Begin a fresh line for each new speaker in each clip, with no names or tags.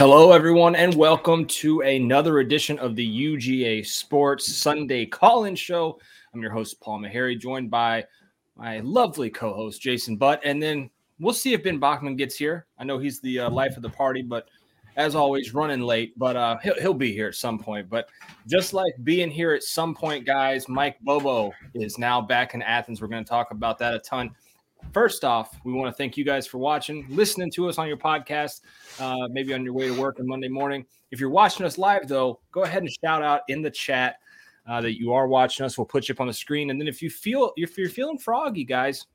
Hello, everyone, and welcome to another edition of the UGA Sports Sunday Call In Show. I'm your host, Paul Maharry, joined by my lovely co host, Jason Butt. And then we'll see if Ben Bachmann gets here. I know he's the uh, life of the party, but as always, running late, but uh, he'll, he'll be here at some point. But just like being here at some point, guys, Mike Bobo is now back in Athens. We're going to talk about that a ton. First off, we want to thank you guys for watching, listening to us on your podcast, uh, maybe on your way to work on Monday morning. If you're watching us live, though, go ahead and shout out in the chat uh, that you are watching us. We'll put you up on the screen, and then if you feel if you're feeling froggy, guys,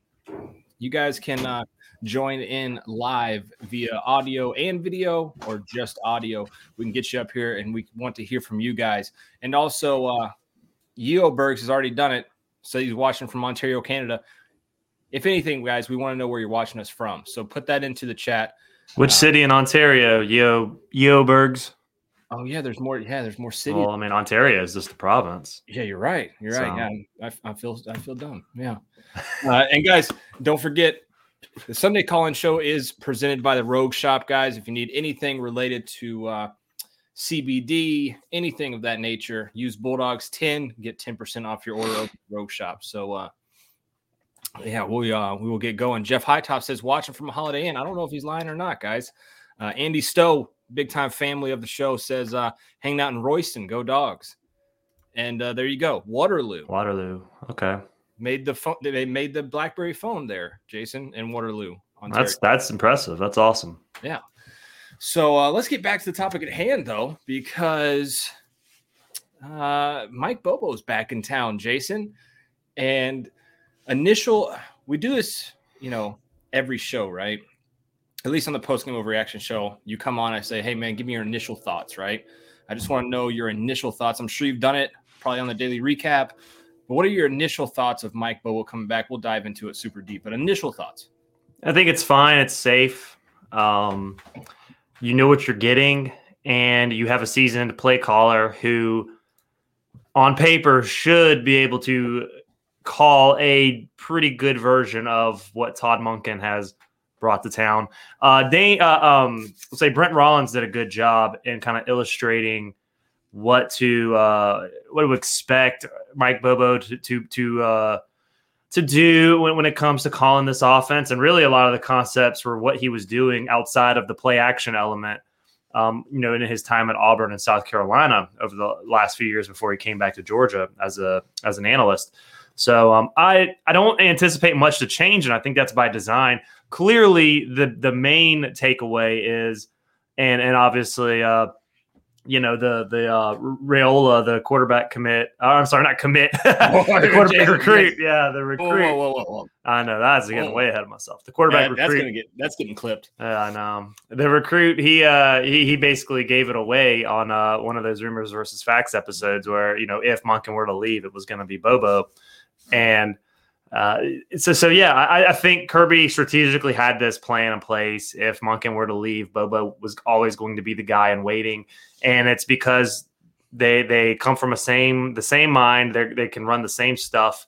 you guys can uh, join in live via audio and video or just audio. We can get you up here, and we want to hear from you guys. And also, uh, Yeo Bergs has already done it, so he's watching from Ontario, Canada if anything, guys, we want to know where you're watching us from. So put that into the chat.
Which uh, city in Ontario? Yo Yeoburgs.
Oh yeah, there's more. Yeah, there's more cities.
Well, I mean, Ontario is just a province.
Yeah, you're right. You're so. right. Yeah, I, I, feel I feel dumb. Yeah. Uh, and guys, don't forget the Sunday Call-In Show is presented by the Rogue Shop. Guys, if you need anything related to uh, CBD, anything of that nature, use Bulldogs ten. Get ten percent off your order of Rogue Shop. So. uh yeah, we uh we will get going. Jeff Hightop says watching from a Holiday Inn. I don't know if he's lying or not, guys. Uh, Andy Stowe, big time family of the show, says uh hanging out in Royston, go dogs. And uh, there you go, Waterloo.
Waterloo, okay.
Made the phone. They made the BlackBerry phone there, Jason, in Waterloo.
Ontario. That's that's impressive. That's awesome.
Yeah. So uh, let's get back to the topic at hand, though, because uh, Mike Bobo's back in town, Jason, and initial we do this you know every show right? At least on the post game overreaction show you come on i say hey man give me your initial thoughts right? I just want to know your initial thoughts. I'm sure you've done it probably on the daily recap but what are your initial thoughts of mike bobo coming back? We'll dive into it super deep but initial thoughts.
I think it's fine it's safe. Um, you know what you're getting and you have a seasoned play caller who on paper should be able to call a pretty good version of what Todd Monken has brought to town. Uh, they, uh, um, let's say Brent Rollins did a good job in kind of illustrating what to uh, what to expect Mike Bobo to to to uh, to do when, when it comes to calling this offense, and really a lot of the concepts were what he was doing outside of the play action element. Um, you know, in his time at Auburn and South Carolina over the last few years before he came back to Georgia as a as an analyst. So um, I I don't anticipate much to change, and I think that's by design. Clearly, the the main takeaway is, and and obviously, uh, you know the the uh, Raiola, the quarterback commit. Uh, I'm sorry, not commit. the quarterback recruit. Yeah, the recruit. Whoa, whoa, whoa, I know that's getting way ahead of myself. The quarterback
recruit. That's gonna get that's getting clipped.
Yeah, I know. The recruit. He uh he he basically gave it away on uh one of those rumors versus facts episodes where you know if Monken were to leave, it was going to be Bobo. And uh, so, so yeah, I, I, think Kirby strategically had this plan in place. If Monken were to leave, Bobo was always going to be the guy in waiting, and it's because they they come from a same the same mind. They they can run the same stuff.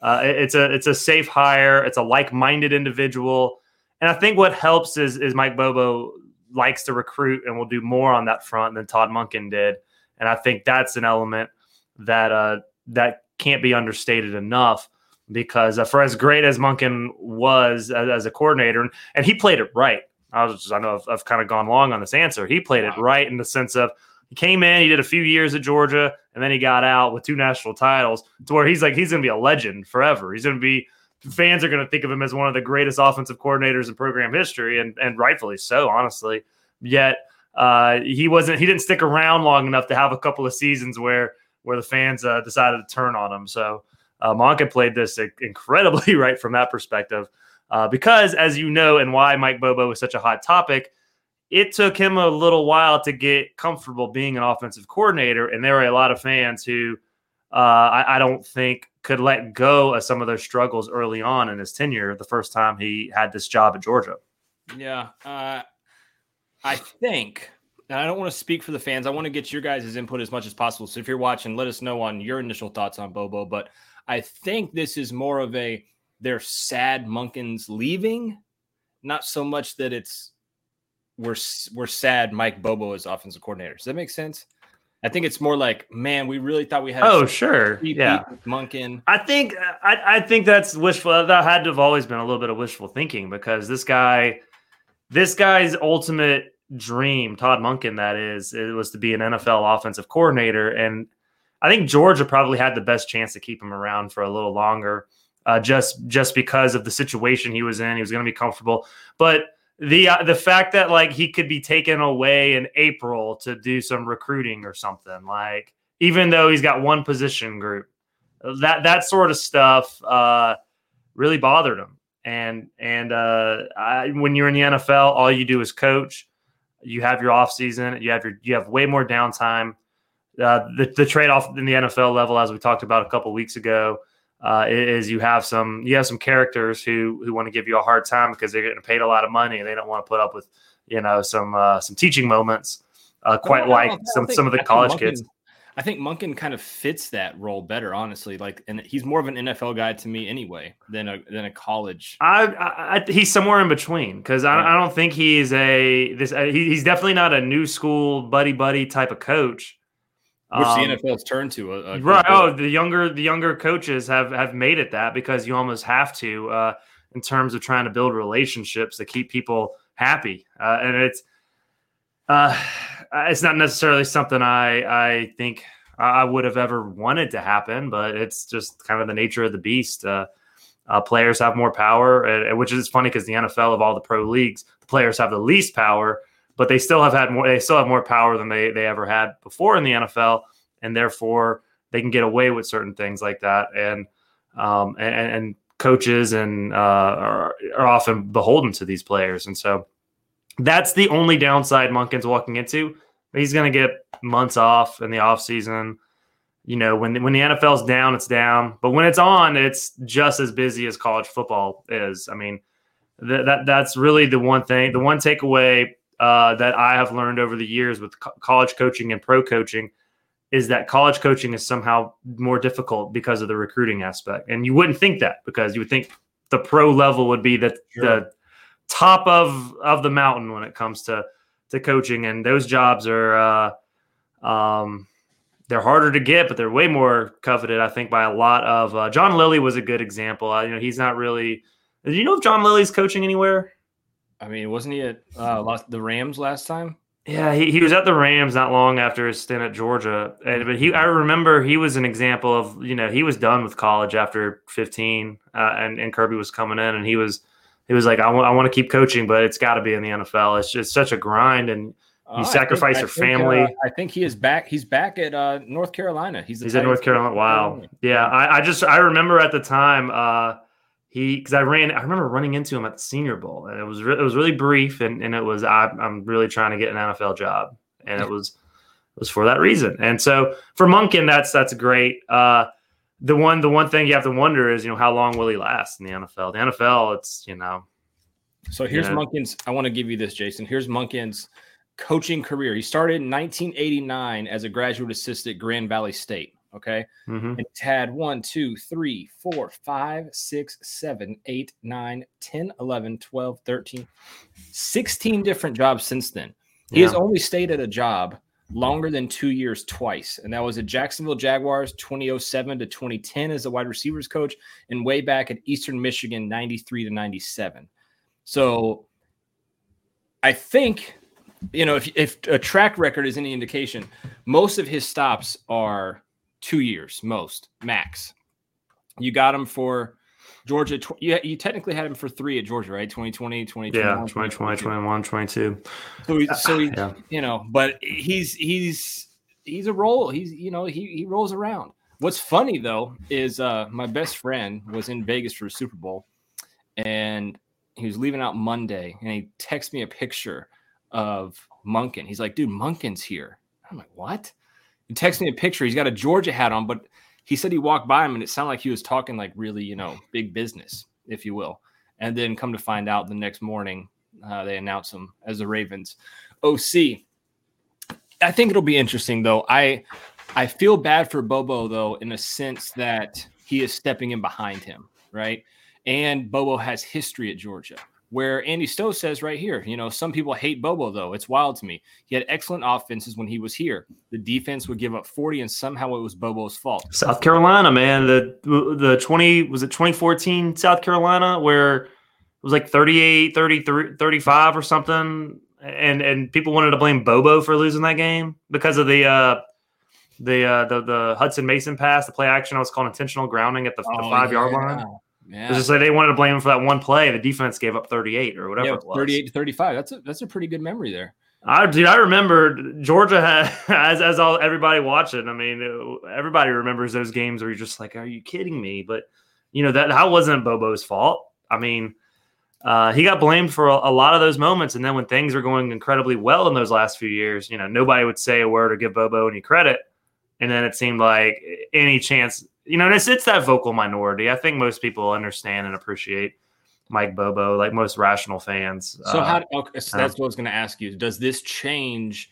Uh, it's a it's a safe hire. It's a like minded individual, and I think what helps is is Mike Bobo likes to recruit and will do more on that front than Todd Monken did, and I think that's an element that uh, that can't be understated enough because uh, for as great as Monken was as, as, a coordinator, and, and he played it right. I was just, I know I've, I've kind of gone long on this answer. He played wow. it right in the sense of he came in, he did a few years at Georgia, and then he got out with two national titles to where he's like he's going to be a legend forever. He's going to be fans are going to think of him as one of the greatest offensive coordinators in program history, and and rightfully so, honestly. Yet uh, he wasn't he didn't stick around long enough to have a couple of seasons where where the fans uh, decided to turn on him. So uh, Monken played this incredibly right from that perspective. Uh, because, as you know, and why Mike Bobo was such a hot topic, it took him a little while to get comfortable being an offensive coordinator. And there were a lot of fans who uh, I, I, don't think could let go of some of their struggles early on in his tenure the first time he had this job at Georgia.
Yeah. Uh, I think and I don't want to speak for the fans. I want to get your guys' input as much as possible. So if you're watching, let us know on your initial thoughts on Bobo. But I think this is more of a they're sad Monken's leaving, not so much that it's we're we're sad Mike Bobo is offensive coordinator. Does that make sense? I think it's more like, man, we really thought we had.
Oh, sure, yeah,
Monken.
I think I, I think that's wishful. That had to have always been a little bit of wishful thinking because this guy, this guy's ultimate dream, Todd Monken, that is, it was to be an NFL offensive coordinator, and I think Georgia probably had the best chance to keep him around for a little longer, uh, just just because of the situation he was in. He was going to be comfortable, but the uh, the fact that like he could be taken away in April to do some recruiting or something like even though he's got one position group that that sort of stuff uh, really bothered him. And and uh, I, when you're in the NFL all you do is coach you have your off season you have your you have way more downtime uh, the, the trade-off in the NFL level as we talked about a couple weeks ago uh, is you have some you have some characters who who want to give you a hard time because they're getting paid a lot of money and they don't want to put up with you know some uh, some teaching moments uh, quite like some some of the college kids.
I think Monken kind of fits that role better, honestly. Like, and he's more of an NFL guy to me anyway than a than a college.
I, I, I he's somewhere in between because I, I, don't think he's a this. Uh, he, he's definitely not a new school buddy buddy type of coach.
Which um, the NFL's turned to. A,
a right. Oh, the younger the younger coaches have have made it that because you almost have to uh, in terms of trying to build relationships to keep people happy, uh, and it's uh, it's not necessarily something I I think I would have ever wanted to happen, but it's just kind of the nature of the beast. Uh, uh, players have more power, and, which is funny because the NFL of all the pro leagues, the players have the least power but they still have had more. They still have more power than they they ever had before in the NFL, and therefore they can get away with certain things like that. And um, and, and coaches and uh, are, are often beholden to these players, and so that's the only downside Monken's walking into. He's going to get months off in the off season. You know, when when the NFL's down, it's down, but when it's on, it's just as busy as college football is. I mean, th- that that's really the one thing. The one takeaway uh, that I have learned over the years with co- college coaching and pro coaching is that college coaching is somehow more difficult because of the recruiting aspect. And you wouldn't think that because you would think the pro level would be the, sure. the top of of the mountain when it comes to to coaching. And those jobs are uh, um, they're harder to get, but they're way more coveted, I think, by a lot of. Uh, John Lilly was a good example. Uh, you know, he's not really. Do you know if John Lilly's coaching anywhere?
I mean, wasn't he at uh, the Rams last time?
Yeah, he, he was at the Rams not long after his stint at Georgia. And, but he, I remember he was an example of, you know, he was done with college after 15 uh, and, and Kirby was coming in and he was, he was like, I want, I want to keep coaching, but it's got to be in the NFL. It's just such a grind and you uh, sacrifice think, your family.
Think, uh, I think he is back. He's back at uh, North Carolina. He's,
he's at North Carolina. Wow. Yeah. I, I, just, I remember at the time, uh, he because I ran I remember running into him at the Senior Bowl and it was re- it was really brief and, and it was I, I'm really trying to get an NFL job and it was it was for that reason and so for Monken that's that's great. Uh, the one the one thing you have to wonder is you know how long will he last in the NFL? The NFL it's you know.
So here's you know, Monken's. I want to give you this, Jason. Here's Monken's coaching career. He started in 1989 as a graduate assistant at Grand Valley State. Okay. Mm-hmm. And had one, two, three, four, five, six, seven, eight, nine, 10, 11, 12, 13, 16 different jobs since then. He yeah. has only stayed at a job longer than two years twice. And that was at Jacksonville Jaguars 2007 to 2010 as a wide receivers coach, and way back at Eastern Michigan 93 to 97. So I think, you know, if, if a track record is any indication, most of his stops are two years, most max. You got him for Georgia. Tw- you, you technically had him for three at Georgia, right? 2020, 2021.
Yeah, 2020, 21, 22.
So, he, so he, yeah. you know, but he's, he's, he's a roll. He's, you know, he, he rolls around. What's funny though is uh, my best friend was in Vegas for a Super Bowl and he was leaving out Monday and he texted me a picture of Monken. He's like, dude, Monken's here. I'm like, what? He texted me a picture. He's got a Georgia hat on, but he said he walked by him and it sounded like he was talking like really, you know, big business, if you will. And then come to find out the next morning, uh, they announced him as the Ravens OC. I think it'll be interesting though. I I feel bad for Bobo though, in a sense that he is stepping in behind him, right? And Bobo has history at Georgia. Where Andy Stowe says right here, you know, some people hate Bobo though. It's wild to me. He had excellent offenses when he was here. The defense would give up 40 and somehow it was Bobo's fault.
South Carolina, man. The the 20 was it 2014 South Carolina where it was like 38, 33, 35 or something and and people wanted to blame Bobo for losing that game because of the uh the uh the, the Hutson Mason pass, the play action I was called intentional grounding at the, oh, the 5 yeah. yard line. Yeah. It's just like they wanted to blame him for that one play. The defense gave up 38 or whatever yeah,
38 to 35. That's a that's a pretty good memory there.
I dude, I remember Georgia had as as all everybody watching. I mean, everybody remembers those games where you're just like, "Are you kidding me?" But you know that that wasn't Bobo's fault. I mean, uh, he got blamed for a, a, lot of those moments, and then when things were going incredibly well in those last few years, you know, nobody would say a word or give Bobo any credit. And then it seemed like any chance you know, it's it's that vocal minority. I think most people understand and appreciate Mike Bobo, like most rational fans.
So uh, how? Okay, so that's what I was going to ask you. Does this change,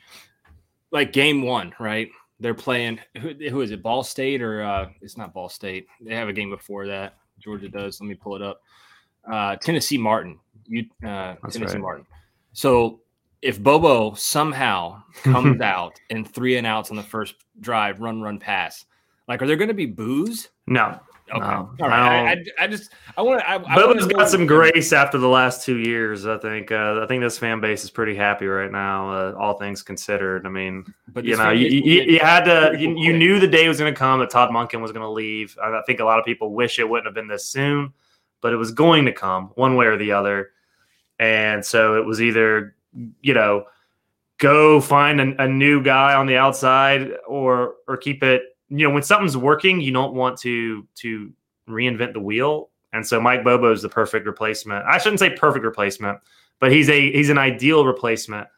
like game one? Right? They're playing. Who, who is it? Ball State or uh, it's not Ball State? They have a game before that. Georgia does. Let me pull it up. Uh, Tennessee Martin. You uh, Tennessee right. Martin. So if Bobo somehow comes out and three and outs on the first drive, run, run, pass, like, are there going to be booze?
No.
Okay. No, All right. I, I, I, just I want to. I,
Bobo's got some grace after the last two years. I think. Uh, I think this fan base is pretty happy right now. Uh, all things considered. I mean, but you know, you, you, you, had to. You, you, knew the day was going to come that Todd Monken was going to leave. I think a lot of people wish it wouldn't have been this soon, but it was going to come one way or the other. And so it was either, you know, go find a, a new guy on the outside or or keep it you know when something's working, you don't want to to reinvent the wheel. And so Mike Bobo is the perfect replacement. I shouldn't say perfect replacement, but he's a he's an ideal replacement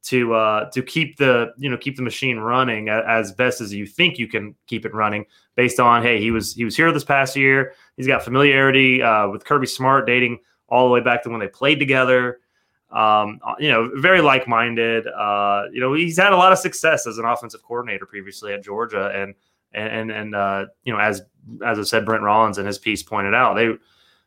to uh to keep the you know keep the machine running as best as you think you can keep it running based on hey he was he was here this past year he's got familiarity uh, with Kirby Smart dating all the way back to when they played together um, you know very like-minded uh, you know he's had a lot of success as an offensive coordinator previously at Georgia and and and, and uh, you know, as as I said, Brent Rollins in his piece pointed out, they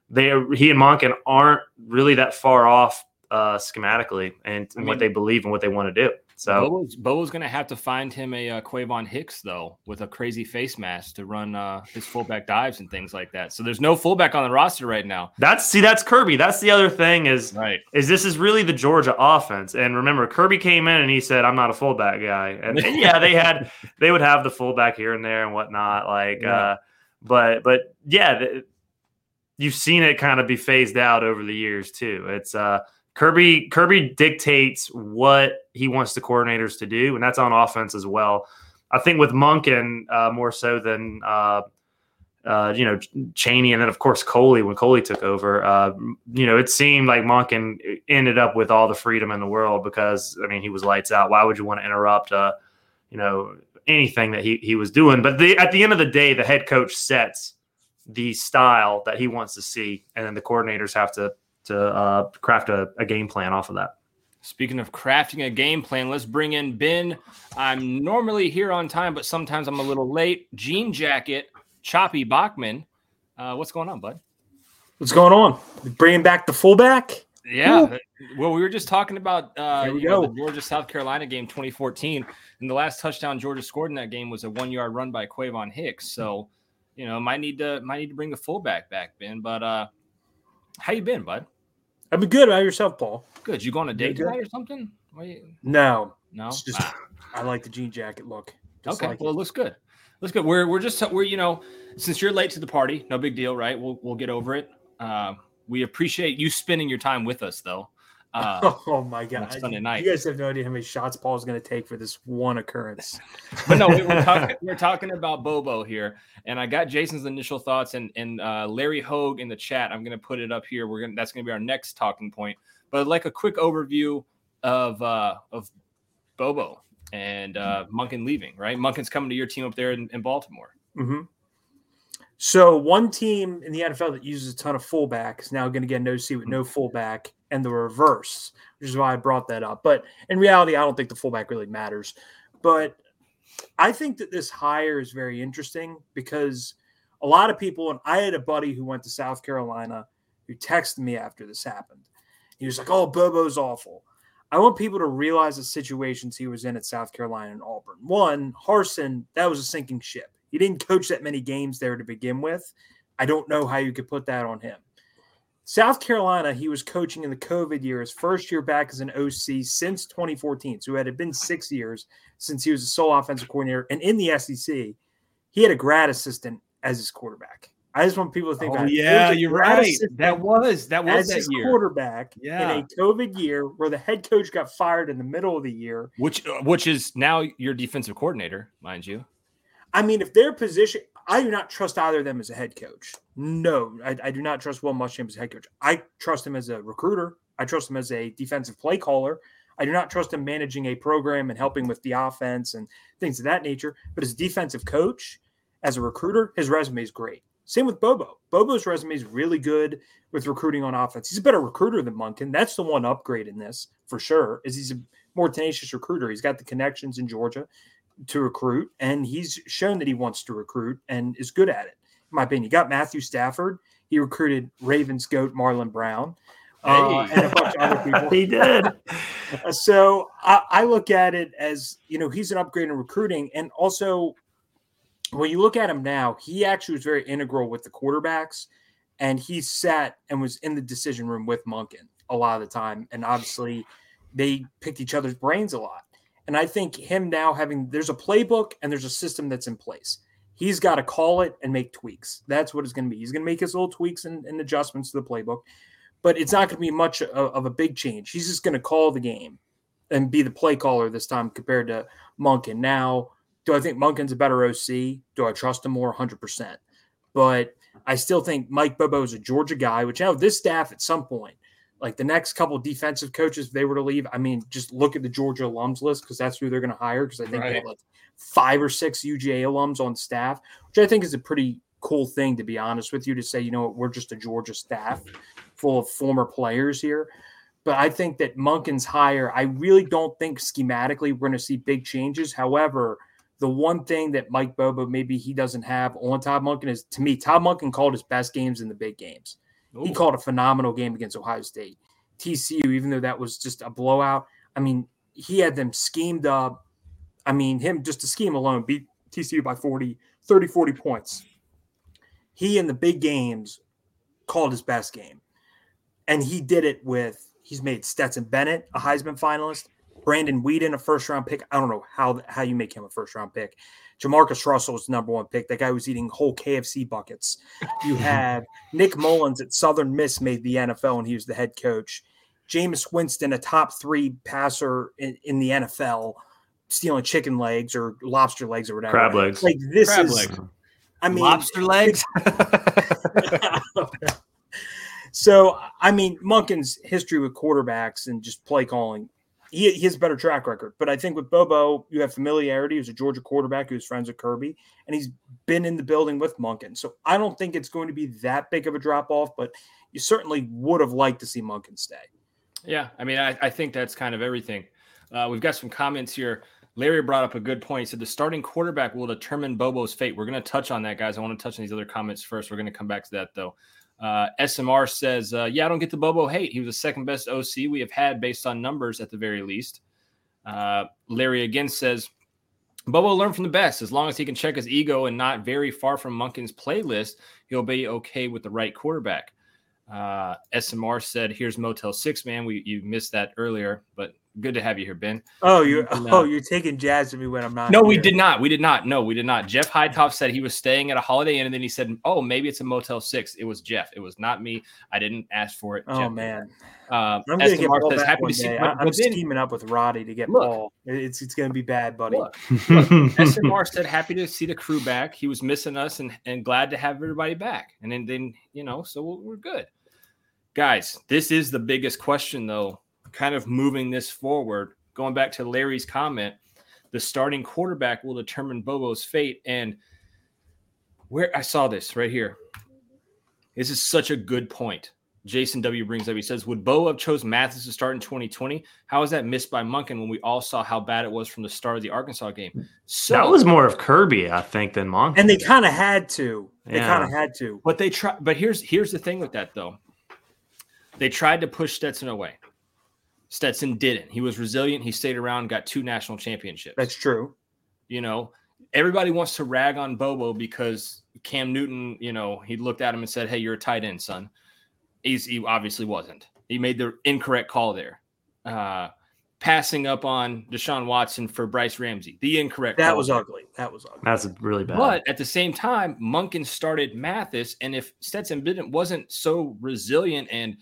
they he and Monken aren't really that far off uh, schematically and, I mean, what they believe and what they want to do. So
Bobo's, Bobo's going to have to find him a uh, Quayvon Hicks though, with a crazy face mask to run uh, his fullback dives and things like that. So there's no fullback on the roster right now.
That's see, that's Kirby. That's the other thing is
right.
Is this is really the Georgia offense? And remember, Kirby came in and he said, "I'm not a fullback guy." And, and yeah, they had they would have the fullback here and there and whatnot. Like, yeah. uh, but but yeah, the, you've seen it kind of be phased out over the years too. It's uh Kirby Kirby dictates what he wants the coordinators to do, and that's on offense as well. I think with Monken uh, more so than uh, uh, you know Chaney, and then of course Coley when Coley took over. Uh, you know, it seemed like Monken ended up with all the freedom in the world because I mean he was lights out. Why would you want to interrupt? Uh, you know anything that he he was doing. But the, at the end of the day, the head coach sets the style that he wants to see, and then the coordinators have to to uh, craft a, a game plan off of that.
Speaking of crafting a game plan, let's bring in Ben. I'm normally here on time, but sometimes I'm a little late. Jean jacket, Choppy Bachmann. Uh, what's going on, bud?
What's going on? Bringing back the fullback?
Yeah. Ooh. Well, we were just talking about uh, you know, the Georgia South Carolina game 2014, and the last touchdown Georgia scored in that game was a one yard run by Quayvon Hicks. So, you know, might need to might need to bring the fullback back, Ben. But uh, how you been, bud?
I've been good. How yourself, Paul?
Good. You going on a date tonight or something?
You... No,
no.
It's just ah. I like the jean jacket look.
Just okay, like well, it. it looks good. Looks good. We're we're just we're you know since you're late to the party, no big deal, right? We'll we'll get over it. Uh, we appreciate you spending your time with us, though.
Uh, oh my god! Sunday night. You guys have no idea how many shots Paul's going to take for this one occurrence.
but no, we're talking, we're talking about Bobo here, and I got Jason's initial thoughts and and uh, Larry Hogue in the chat. I'm going to put it up here. We're going that's going to be our next talking point. But like a quick overview of uh, of Bobo and uh, Monken leaving. Right, Monken's coming to your team up there in, in Baltimore.
Mm-hmm. So one team in the NFL that uses a ton of fullback is now going to get no seat with no fullback, and the reverse, which is why I brought that up. But in reality, I don't think the fullback really matters. But I think that this hire is very interesting because a lot of people, and I had a buddy who went to South Carolina who texted me after this happened, he was like, "Oh, Bobo's awful." I want people to realize the situations he was in at South Carolina and Auburn. One, Harson, that was a sinking ship. He didn't coach that many games there to begin with. I don't know how you could put that on him. South Carolina, he was coaching in the COVID year, his first year back as an OC since 2014. So it had been six years since he was a sole offensive coordinator. And in the SEC, he had a grad assistant as his quarterback. I just want people to think
Oh,
about it.
Yeah,
was
you're right. That was that was
as
that
his
year.
quarterback
Yeah.
in a COVID year where the head coach got fired in the middle of the year.
Which uh, which is now your defensive coordinator, mind you.
I mean, if their position, I do not trust either of them as a head coach. No, I, I do not trust Will Muschamp as a head coach. I trust him as a recruiter. I trust him as a defensive play caller. I do not trust him managing a program and helping with the offense and things of that nature. But as a defensive coach, as a recruiter, his resume is great. Same with Bobo. Bobo's resume is really good with recruiting on offense. He's a better recruiter than Monken. That's the one upgrade in this for sure. Is he's a more tenacious recruiter. He's got the connections in Georgia to recruit, and he's shown that he wants to recruit and is good at it. In my opinion, you got Matthew Stafford. He recruited Ravens goat Marlon Brown, uh,
Hey.
and a bunch of other people.
he did.
So I, I look at it as you know he's an upgrade in recruiting, and also when you look at him now, he actually was very integral with the quarterbacks, and he sat and was in the decision room with Monken a lot of the time, and obviously they picked each other's brains a lot. And I think him now having there's a playbook and there's a system that's in place. He's got to call it and make tweaks. That's what it's going to be. He's going to make his little tweaks and, and adjustments to the playbook, but it's not going to be much of, of a big change. He's just going to call the game and be the play caller this time compared to Monken. Now, do I think Monken's a better OC? Do I trust him more? 100%. But I still think Mike Bobo is a Georgia guy, which now this staff at some point, like the next couple defensive coaches, if they were to leave, I mean, just look at the Georgia alums list because that's who they're going to hire because I think they have like five or six UGA alums on staff, which I think is a pretty cool thing, to be honest with you, to say, you know what, we're just a Georgia staff full of former players here. But I think that Monken's hire, I really don't think schematically we're going to see big changes. However, the one thing that Mike Bobo maybe he doesn't have on Todd Monken is to me, Todd Monken called his best games in the big games. He
Ooh.
called a phenomenal game against Ohio State. TCU, even though that was just a blowout, I mean, he had them schemed up. I mean, him just to scheme alone beat TCU by 40, 30, 40 points. He in the big games called his best game. And he did it with, he's made Stetson Bennett a Heisman finalist, Brandon Weeden a first round pick. I don't know how how you make him a first round pick. JaMarcus Russell was the number one pick. That guy was eating whole KFC buckets. You have Nick Mullens at Southern Miss made the NFL and he was the head coach. Jameis Winston, a top three passer in, in the NFL, stealing chicken legs or lobster legs or whatever.
Crab legs.
Like this
Crab
is,
legs.
I mean,
lobster legs.
so I mean, Monken's history with quarterbacks and just play calling, he, he has a better track record. But I think with Bobo, you have familiarity. He's a Georgia quarterback who was friends with Kirby, and he's been in the building with Monken. So I don't think it's going to be that big of a drop off, but you certainly would have liked to see Monken stay.
Yeah, I mean, I, I think that's kind of everything. Uh, we've got some comments here. Larry brought up a good point. He said the starting quarterback will determine Bobo's fate. We're going to touch on that, guys. I want to touch on these other comments first. We're going to come back to that, though. Uh, SMR says, uh, Yeah, I don't get the Bobo hate. He was the second best OC we have had based on numbers at the very least. Uh, Larry again says, Bobo learned from the best. As long as he can check his ego and not very far from Monken's playlist, he'll be okay with the right quarterback. Uh, SMR said, "Here's Motel Six, man. We you missed that earlier, but good to have you here, Ben."
Oh, you're
No.
oh you're taking jazz to me when I'm not.
No, we did not. We did not. No, we did not. Jeff Heidhoff said he was staying at a Holiday Inn, and then he said, "Oh, maybe it's a Motel 6. It was Jeff. It was not me. I didn't ask for it."
Oh
Jeff.
man,
Um,
I'm gonna get
says, "Happy to see." But,
I'm
but then,
scheming up with Roddy to get
Look.
Paul. It's it's gonna be bad, buddy.
look, SMR said, "Happy to see the crew back. He was missing us, and and glad to have everybody back." And then then you know, so we're good, guys. This is the biggest question, though. Kind of moving this forward, going back to Larry's comment, the starting quarterback will determine Bobo's fate. And where I saw this right here, this is such a good point. Jason W brings up. He says, "Would Bo have chose Mathis to start in 2020? How was that missed by Monken when we all saw how bad it was from the start of the Arkansas game?" So
that was more of Kirby, I think, than Monk.
And they kind of had to. They
Yeah.
kind of had to.
But they try. But here's here's the thing with that though. They tried to push Stetson away. Stetson didn't. He was resilient. He stayed around, got two national championships.
That's true.
You know, everybody wants to rag on Bobo because Cam Newton, you know, he looked at him and said, Hey, you're a tight end, son. He's, he obviously wasn't. He made the incorrect call there. Uh, passing up on Deshaun Watson for Brice Ramsey, the incorrect.
That
call
was
there.
ugly. That was ugly.
That's really bad.
But at the same time, Monken started Mathis, and if Stetson Bennett wasn't so resilient and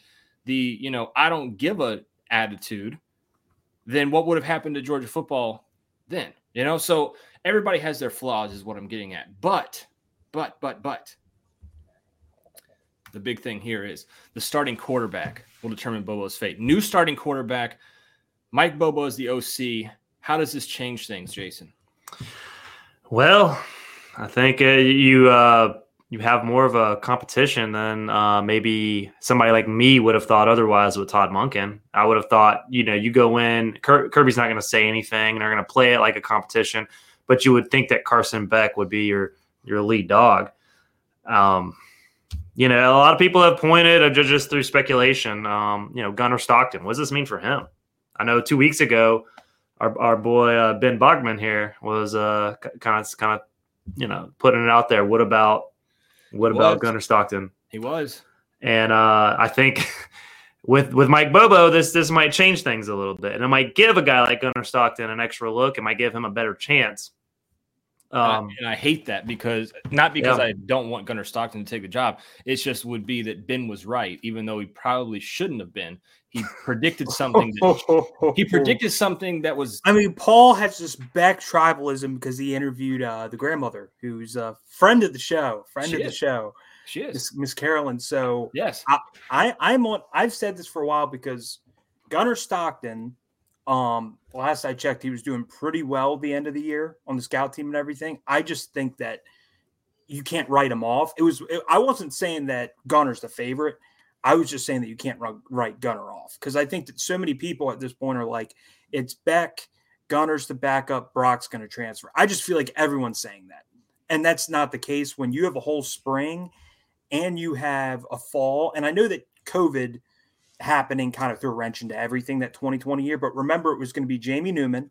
the you know I don't give a attitude, then what would have happened to Georgia football then? You know, so everybody has their flaws, is what I'm getting at. But, but, but, but, the big thing here is the starting quarterback will determine Bobo's fate. New starting quarterback, Mike Bobo is the OC. How does this change things, Jason?
Well, I think uh, you uh, you have more of a competition than uh, maybe somebody like me would have thought otherwise with Todd Monken. I would have thought, you know, you go in, Kir- Kirby's not going to say anything, and they're going to play it like a competition. But you would think that Carson Beck would be your your lead dog. Um, you know, a lot of people have pointed uh, just through speculation. Um, you know, Gunnar Stockton. What does this mean for him? I know two weeks ago, our, our boy uh, Ben Bachmann here was uh, kind of kind of you know putting it out there. What about what
He
about
was.
Gunnar Stockton?
He was.
And uh, I think with with Mike Bobo, this this might change things a little bit, and it might give a guy like Gunnar Stockton an extra look. It might give him a better chance.
And I-
Um,
and I hate that because not because
Yeah.
I don't want Gunnar Stockton to take the job. It's just would be that Ben was right, even though he probably shouldn't have been. He predicted something. That, he predicted something that was
I mean, Paul has this back tribalism because he interviewed uh, the grandmother, who's a friend of the show, friend of the show,
she is.
Miss, Carolyn. So
Yes.
I I'm on. I've said this for a while because Gunnar Stockton, um, last I checked, he was doing pretty well the end of the year on the scout team and everything. I just think that you can't write him off. It was. I wasn't saying that Gunner's the favorite. I was just saying that you can't write Gunner off because I think that so many people at this point are like, it's Beck, Gunner's the backup, Brock's going to transfer. I just feel like everyone's saying that, and that's not the case when you have a whole spring and you have a fall. And I know that COVID happening kind of threw a wrench into everything that 2020 year, but remember it was going to be Jamie Newman,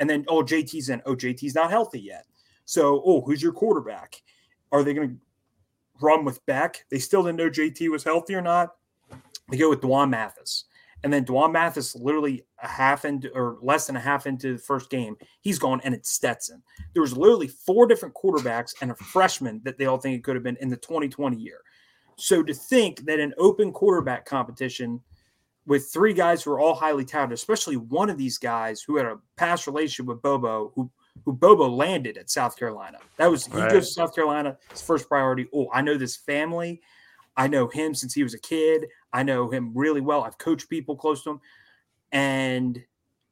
and then oh JT's in. Oh JT's not healthy yet. So oh who's your quarterback? Are they going to run with Beck? They still didn't know JT was healthy or not. They go with D'Wan Mathis. And then D'Wan Mathis, literally a half into or less than a half into the first game, he's gone and it's Stetson. There was literally four different quarterbacks and a freshman that they all think it could have been in the 2020 year. So to think that an open quarterback competition with three guys who are all highly touted, especially one of these guys who had a past relationship with Bobo, who who Bobo landed at South Carolina. That was he
Right.
goes to South Carolina, his first priority. Oh, I know this family. I know him since he was a kid. I know him really well. I've coached people close to him. And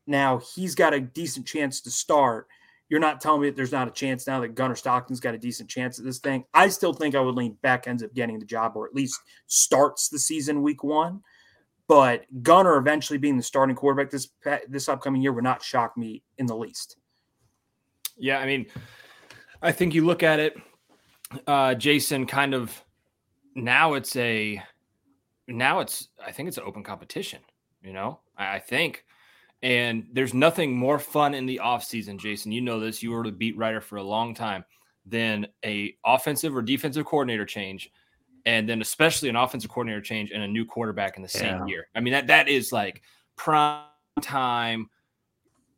now he's got a decent chance to start. You're not telling me that there's not a chance now that Gunnar Stockton's got a decent chance at this thing. I still think I would lean Beck ends up getting the job or at least starts the season week one. But Gunner eventually being the starting quarterback this this upcoming year would not shock me in the least.
Yeah, I mean, I think you look at it, uh, Jason. Kind of now it's a now it's I think it's an open competition. You know, I, I think, and there's nothing more fun in the off season, Jason. You know this. You were the beat writer for a long time. Than a offensive or defensive coordinator change, and then especially an offensive coordinator change and a new quarterback in the same
Yeah.
year. I mean that that is like prime time.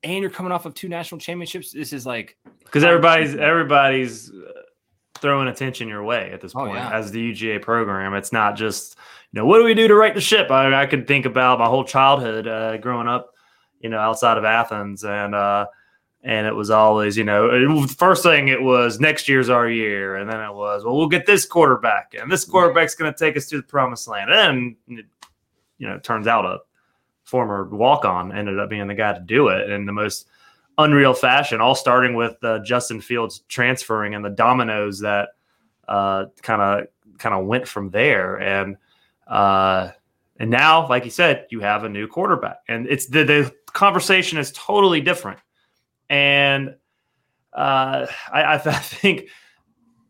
And you're coming off of two national championships. This is like
because everybody's everybody's uh, throwing attention your way at this
Oh,
point
yeah.
as the UGA program. It's not just you know what do we do to right the ship. I, I could think about my whole childhood uh, growing up, you know, outside of Athens, and uh, and it was always you know first thing it was next year's our year, and then it was well we'll get this quarterback, and this quarterback's going to take us to the promised land, and it, you know it turns out a former walk on ended up being the guy to do it, in the most unreal fashion, all starting with uh, Justin Fields transferring and the dominoes that kind of kind of went from there. And uh, and now, like you said, you have a new quarterback, and it's the the conversation is totally different. And uh, I, I, think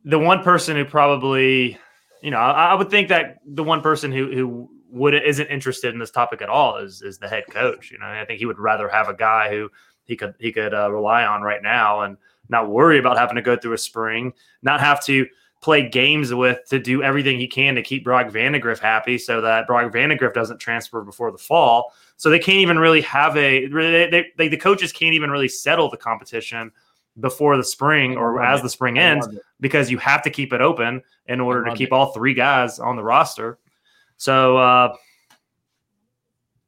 the one person who probably, you know, I, I would think that the one person who who would isn't interested in this topic at all is is the head coach. You know, I think he would rather have a guy who he could he could uh, rely on right now and not worry about having to go through a spring, not have to play games with to do everything he can to keep Brock Vandagriff happy so that Brock Vandagriff doesn't transfer before the fall. So they can't even really have a they, they, the coaches can't even really settle the competition before the spring or as the spring ends because you have to keep it open in order to keep it. all three guys on the roster. So uh,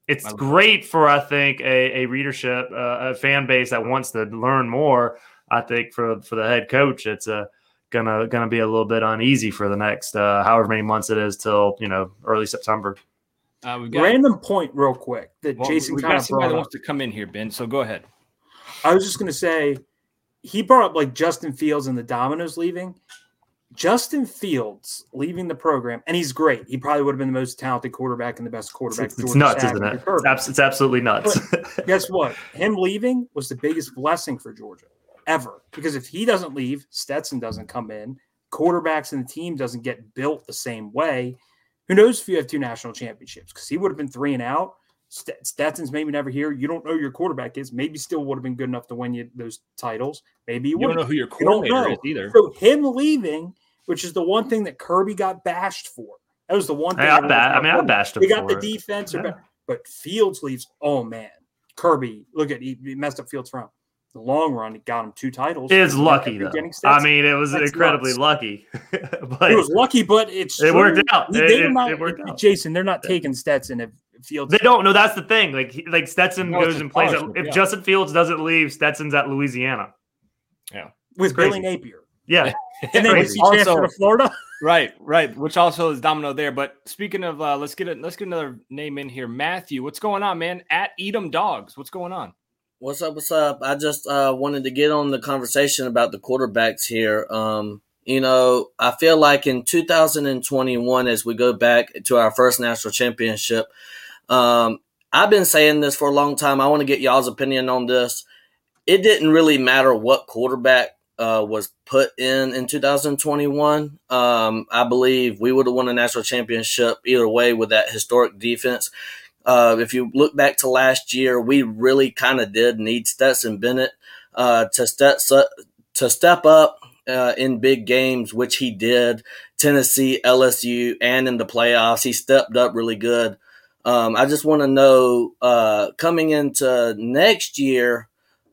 it's great for I think a, a readership, uh, a fan base that wants to learn more. I think for for the head coach, it's a gonna gonna be a little bit uneasy for the next uh, however many months it is till you know early September.
Uh, got, Random point, real quick that well, Jason kind of
somebody wants to come in here, Ben. So go ahead.
I was just gonna say he brought up like Justin Fields and the Dominoes leaving. Justin Fields leaving the program, and he's great. He probably would have been the most talented quarterback and the best quarterback.
It's, it's nuts, isn't it? It's, it's, absolutely nuts.
guess what? Him leaving was the biggest blessing for Georgia ever. Because if he doesn't leave, Stetson doesn't come in, quarterbacks in the team doesn't get built the same way. Who knows if you have two national championships? Because he would have been three and out. Stetson's maybe never here. You don't know your quarterback is. Maybe still would have been good enough to win you those titles. Maybe you,
you don't know who your coordinator is either.
So him leaving, which is the one thing that Kirby got bashed for. That was the one thing.
Hey, I, ba- I mean, I bashed him.
They got the defense, yeah. but Fields leaves. Oh man, Kirby, look at he messed up Fields front the long run, it got him two titles.
It's lucky though. I mean, it was That's incredibly nuts. lucky.
but it was lucky, but it's
it true. worked out.
They,
it,
not,
it worked
out. Jason, they're not taking Stetson if Fields.
They don't. No, that's the thing. Like like Stetson no, goes and plays. At, if yeah. Justin Fields doesn't leave, Stetson's at Louisiana.
Yeah,
with Billy Napier.
Yeah,
and then he's transfer to Florida.
right, right. Which also is domino there. But speaking of, uh, let's get it. Let's get another name in here. Matthew, what's going on, man? At Edom Dogs, what's going on?
What's up? What's up? I just uh, wanted to get on the conversation about the quarterbacks here. Um, you know, I feel like in 2021, as we go back to our first national championship, um, I've been saying this for a long time. I want to get y'all's opinion on this. It didn't really matter what quarterback uh, was put in in 2021. Um, I believe we would have won a national championship either way with that historic defense. Uh, if you look back to last year, we really kind of did need Stetson Bennett uh, to step to step up uh, in big games, which he did. Tennessee, LSU, and in the playoffs, he stepped up really good. Um, I just want to know uh, coming into next year,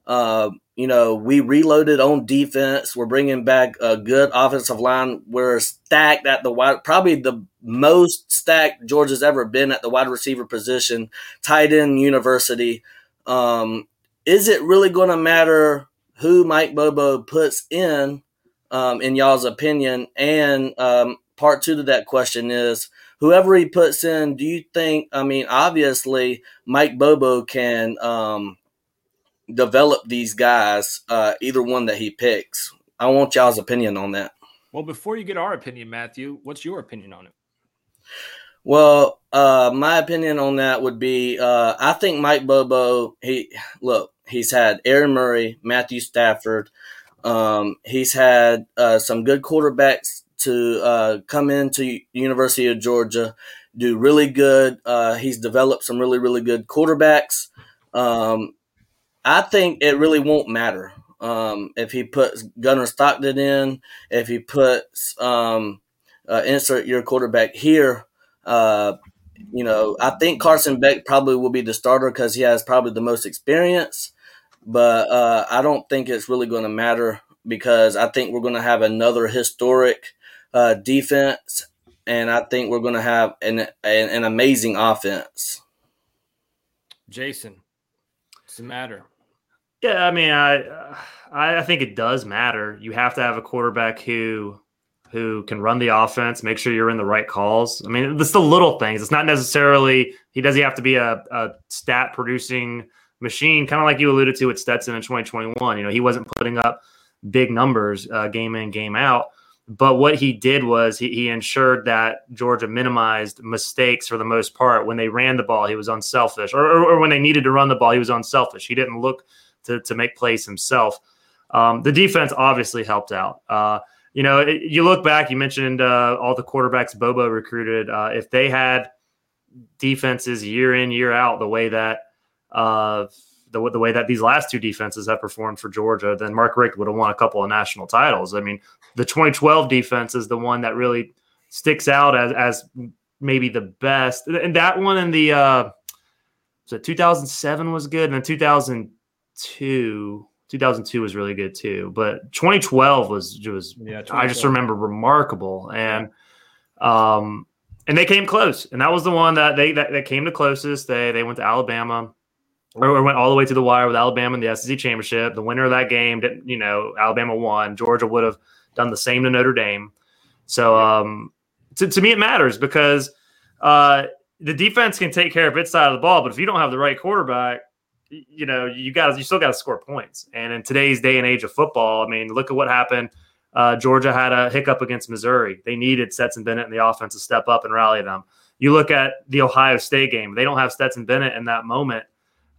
uh, you know, we reloaded on defense. We're bringing back a good offensive line. We're stacked at the wide, probably the most stacked Georgia's ever been at the wide receiver position, tight end university. Um, is it really going to matter who Mike Bobo puts in, um, in y'all's opinion? And um, part two to that question is whoever he puts in, do you think, I mean, obviously, Mike Bobo can um, develop these guys, uh, either one that he picks. I want y'all's opinion on that.
Well, before you get our opinion, Matthew, what's your opinion on it?
Well, uh, my opinion on that would be uh, I think Mike Bobo, he look, he's had Aaron Murray, Matthew Stafford. Um, he's had uh, some good quarterbacks to uh, come into University of Georgia, do really good. Uh, he's developed some really, really good quarterbacks. Um, I think it really won't matter um, if he puts Gunnar Stockton in, if he puts um, uh, insert your quarterback here. Uh, you know, I think Carson Beck probably will be the starter because he has probably the most experience. But uh, I don't think it's really going to matter because I think we're going to have another historic uh, defense, and I think we're going to have an, an, an amazing offense.
Jason, does it matter?
Yeah, I mean, I I think it does matter. You have to have a quarterback who who can run the offense, make sure you're in the right calls. I mean, it's the little things. It's not necessarily he doesn't have to be a, a stat producing machine, kind of like you alluded to with Stetson in 2021. You know, he wasn't putting up big numbers uh, game in game out. But what he did was he, he ensured that Georgia minimized mistakes for the most part. When they ran the ball, he was unselfish, or, or, or when they needed to run the ball, he was unselfish. He didn't look to, to make plays himself. Um, the defense obviously helped out. Uh, you know, it, you look back, you mentioned uh, all the quarterbacks Bobo recruited. Uh, if they had defenses year in year out the way that uh, the, the way that these last two defenses have performed for Georgia, then Mark Richt would have won a couple of national titles. I mean, the 2012 defense is the one that really sticks out as as maybe the best, and that one in the uh, so 2007 was good, and then 2002. 2002 was really good too, but 2012 was was yeah, I just remember remarkable and um and they came close, and that was the one that they that, that came the closest. They they went to Alabama or went all the way to the wire with Alabama in the SEC championship. The winner of that game, didn't, you know, Alabama won. Georgia would have done the same to Notre Dame. So um, to, to me, it matters because uh, the defense can take care of its side of the ball, but if you don't have the right quarterback, you know, you got you still got to score points. And in today's day and age of football, I mean, look at what happened. Uh, Georgia had a hiccup against Missouri. They needed Stetson Bennett and the offense to step up and rally them. You look at the Ohio State game; they don't have Stetson Bennett in that moment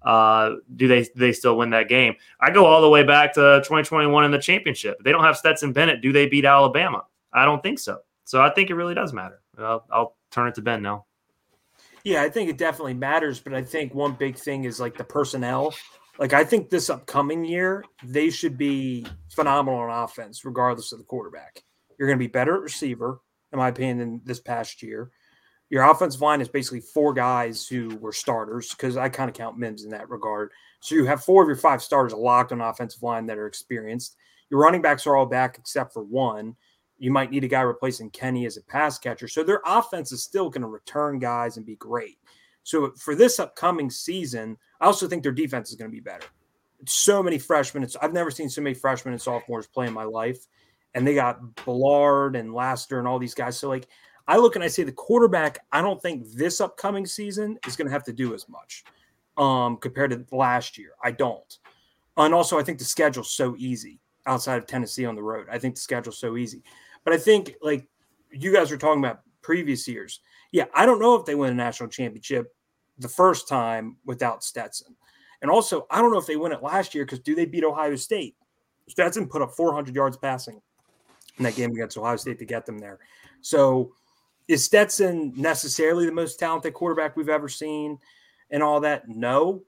uh, do they they still win that game? I go all the way back to 2021 in the championship. They don't have Stetson Bennett. Do they beat Alabama? I don't think so. So I think it really does matter. I'll, I'll turn it to Ben now.
Yeah, I think it definitely matters, but I think one big thing is like the personnel. Like I think this upcoming year they should be phenomenal on offense, regardless of the quarterback. You're going to be better at receiver, in my opinion, than this past year your offensive line is basically four guys who were starters because I kind of count Mims in that regard. So you have four of your five starters locked on offensive line that are experienced. Your running backs are all back except for one. You might need a guy replacing Kenny as a pass catcher. So their offense is still going to return guys and be great. So for this upcoming season, I also think their defense is going to be better. So many freshmen. It's I've never seen so many freshmen and sophomores play in my life. And they got Ballard and Laster and all these guys. So like I look and I say the quarterback, I don't think this upcoming season is going to have to do as much um, compared to last year. I don't. And also, I think the schedule's so easy outside of Tennessee on the road. I think the schedule's so easy. But I think, like you guys were talking about previous years, yeah, I don't know if they win a national championship the first time without Stetson. And also, I don't know if they win it last year because do they beat Ohio State? Stetson put up 400 yards passing in that game against Ohio State to get them there. So, is Stetson necessarily the most talented quarterback we've ever seen and all that? No,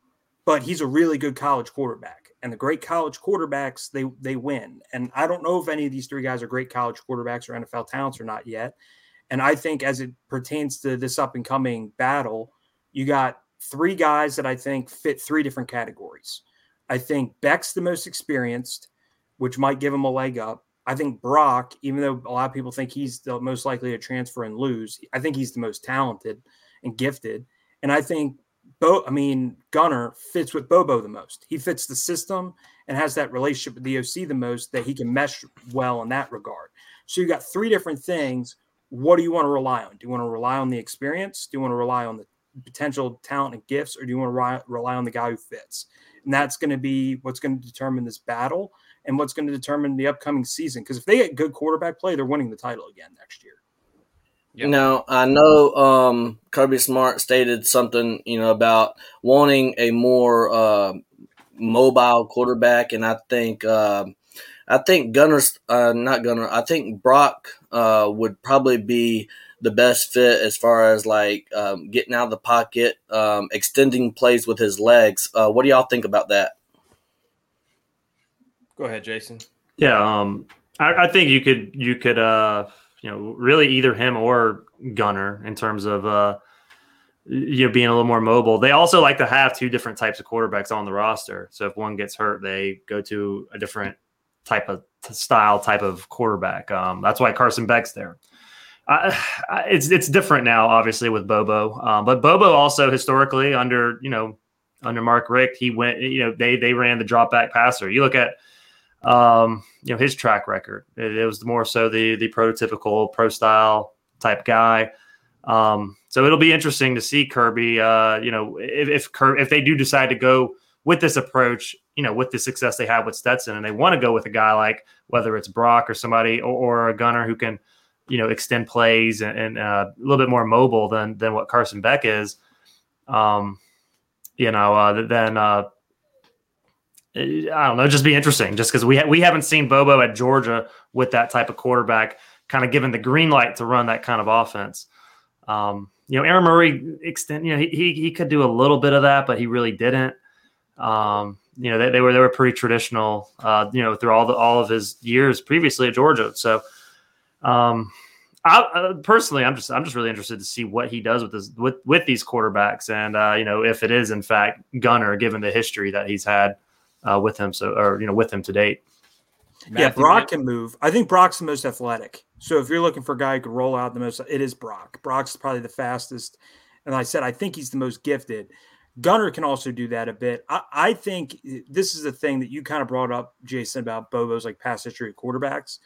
but he's a really good college quarterback. And the great college quarterbacks, they they win. And I don't know if any of these three guys are great college quarterbacks or NFL talents or not yet. And I think as it pertains to this up and coming battle, you got three guys that I think fit three different categories. I think Beck's the most experienced, which might give him a leg up. I think Brock, even though a lot of people think he's the most likely to transfer and lose, I think he's the most talented and gifted. And I think Bo, I mean, Gunner fits with Bobo the most. He fits the system and has that relationship with the OC the most that he can mesh well in that regard. So you got three different things. What do you want to rely on? Do you want to rely on the experience? Do you want to rely on the potential talent and gifts, or do you want to rely on the guy who fits? And that's going to be what's going to determine this battle and what's going to determine the upcoming season. Because if they get good quarterback play, they're winning the title again next year.
Yep. Now I know um, Kirby Smart stated something, you know, about wanting a more uh, mobile quarterback, and I think uh, I think Gunner's uh, not Gunner. I think Brock uh, would probably be the best fit as far as like um, getting out of the pocket, um, extending plays with his legs. Uh, what do y'all think about that?
Go ahead, Jason.
Yeah, um, I, I, think you could you could uh, you know really either him or Gunner in terms of uh, you know being a little more mobile. They also like to have two different types of quarterbacks on the roster. So if one gets hurt, they go to a different type of style type of quarterback. Um, that's why Carson Beck's there. It's it's different now, obviously with Bobo, um, but Bobo also historically under you know under Mark Richt, he went you know they they ran the drop back passer. You look at um, you know his track record. It, it, was more so the the prototypical pro style type guy. Um, so it'll be interesting to see Kirby. Uh, you know, if if, if they do decide to go with this approach, you know, with the success they have with Stetson, and they want to go with a guy like whether it's Brock or somebody or, or a gunner who can, you know, extend plays and, and uh, a little bit more mobile than than what Carson Beck is. Um, you know, uh, then uh, I don't know, just be interesting, just because we ha- we haven't seen Bobo at Georgia with that type of quarterback, kind of given the green light to run that kind of offense. Um, you know, Aaron Murray extend, you know, he, he, he could do a little bit of that, but he really didn't. Um, you know, they, they were they were pretty traditional, uh, you know, through all the all of his years previously at Georgia. So, um, I, uh, personally, I'm just I'm just really interested to see what he does with this with with these quarterbacks, and uh, you know, if it is in fact Gunner, given the history that he's had uh, with him, so or you know, with him to date.
Matthew yeah, Brock can move. I think Brock's the most athletic. So if you're looking for a guy who could roll out the most, it is Brock. Brock's probably the fastest. And I said, I think he's the most gifted. Gunner can also do that a bit. I, I think this is the thing that you kind of brought up, Jason, about Bobo's like past history of quarterbacks.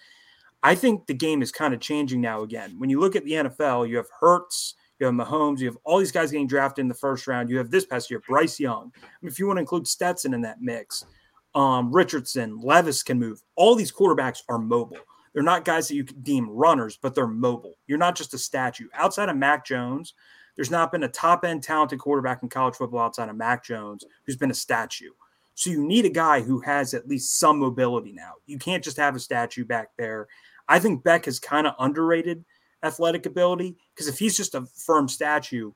I think the game is kind of changing now again. When you look at the NFL, you have Hurts, you have Mahomes, you have all these guys getting drafted in the first round. You have this past year, Bryce Young. I mean, if you want to include Stetson in that mix, um, Richardson, Levis can move. All these quarterbacks are mobile. They're not guys that you deem runners, but they're mobile. You're not just a statue. Outside of Mac Jones, there's not been a top end talented quarterback in college football outside of Mac Jones who's been a statue. So you need a guy who has at least some mobility now. You can't just have a statue back there. I think Beck has kind of underrated athletic ability because if he's just a firm statue,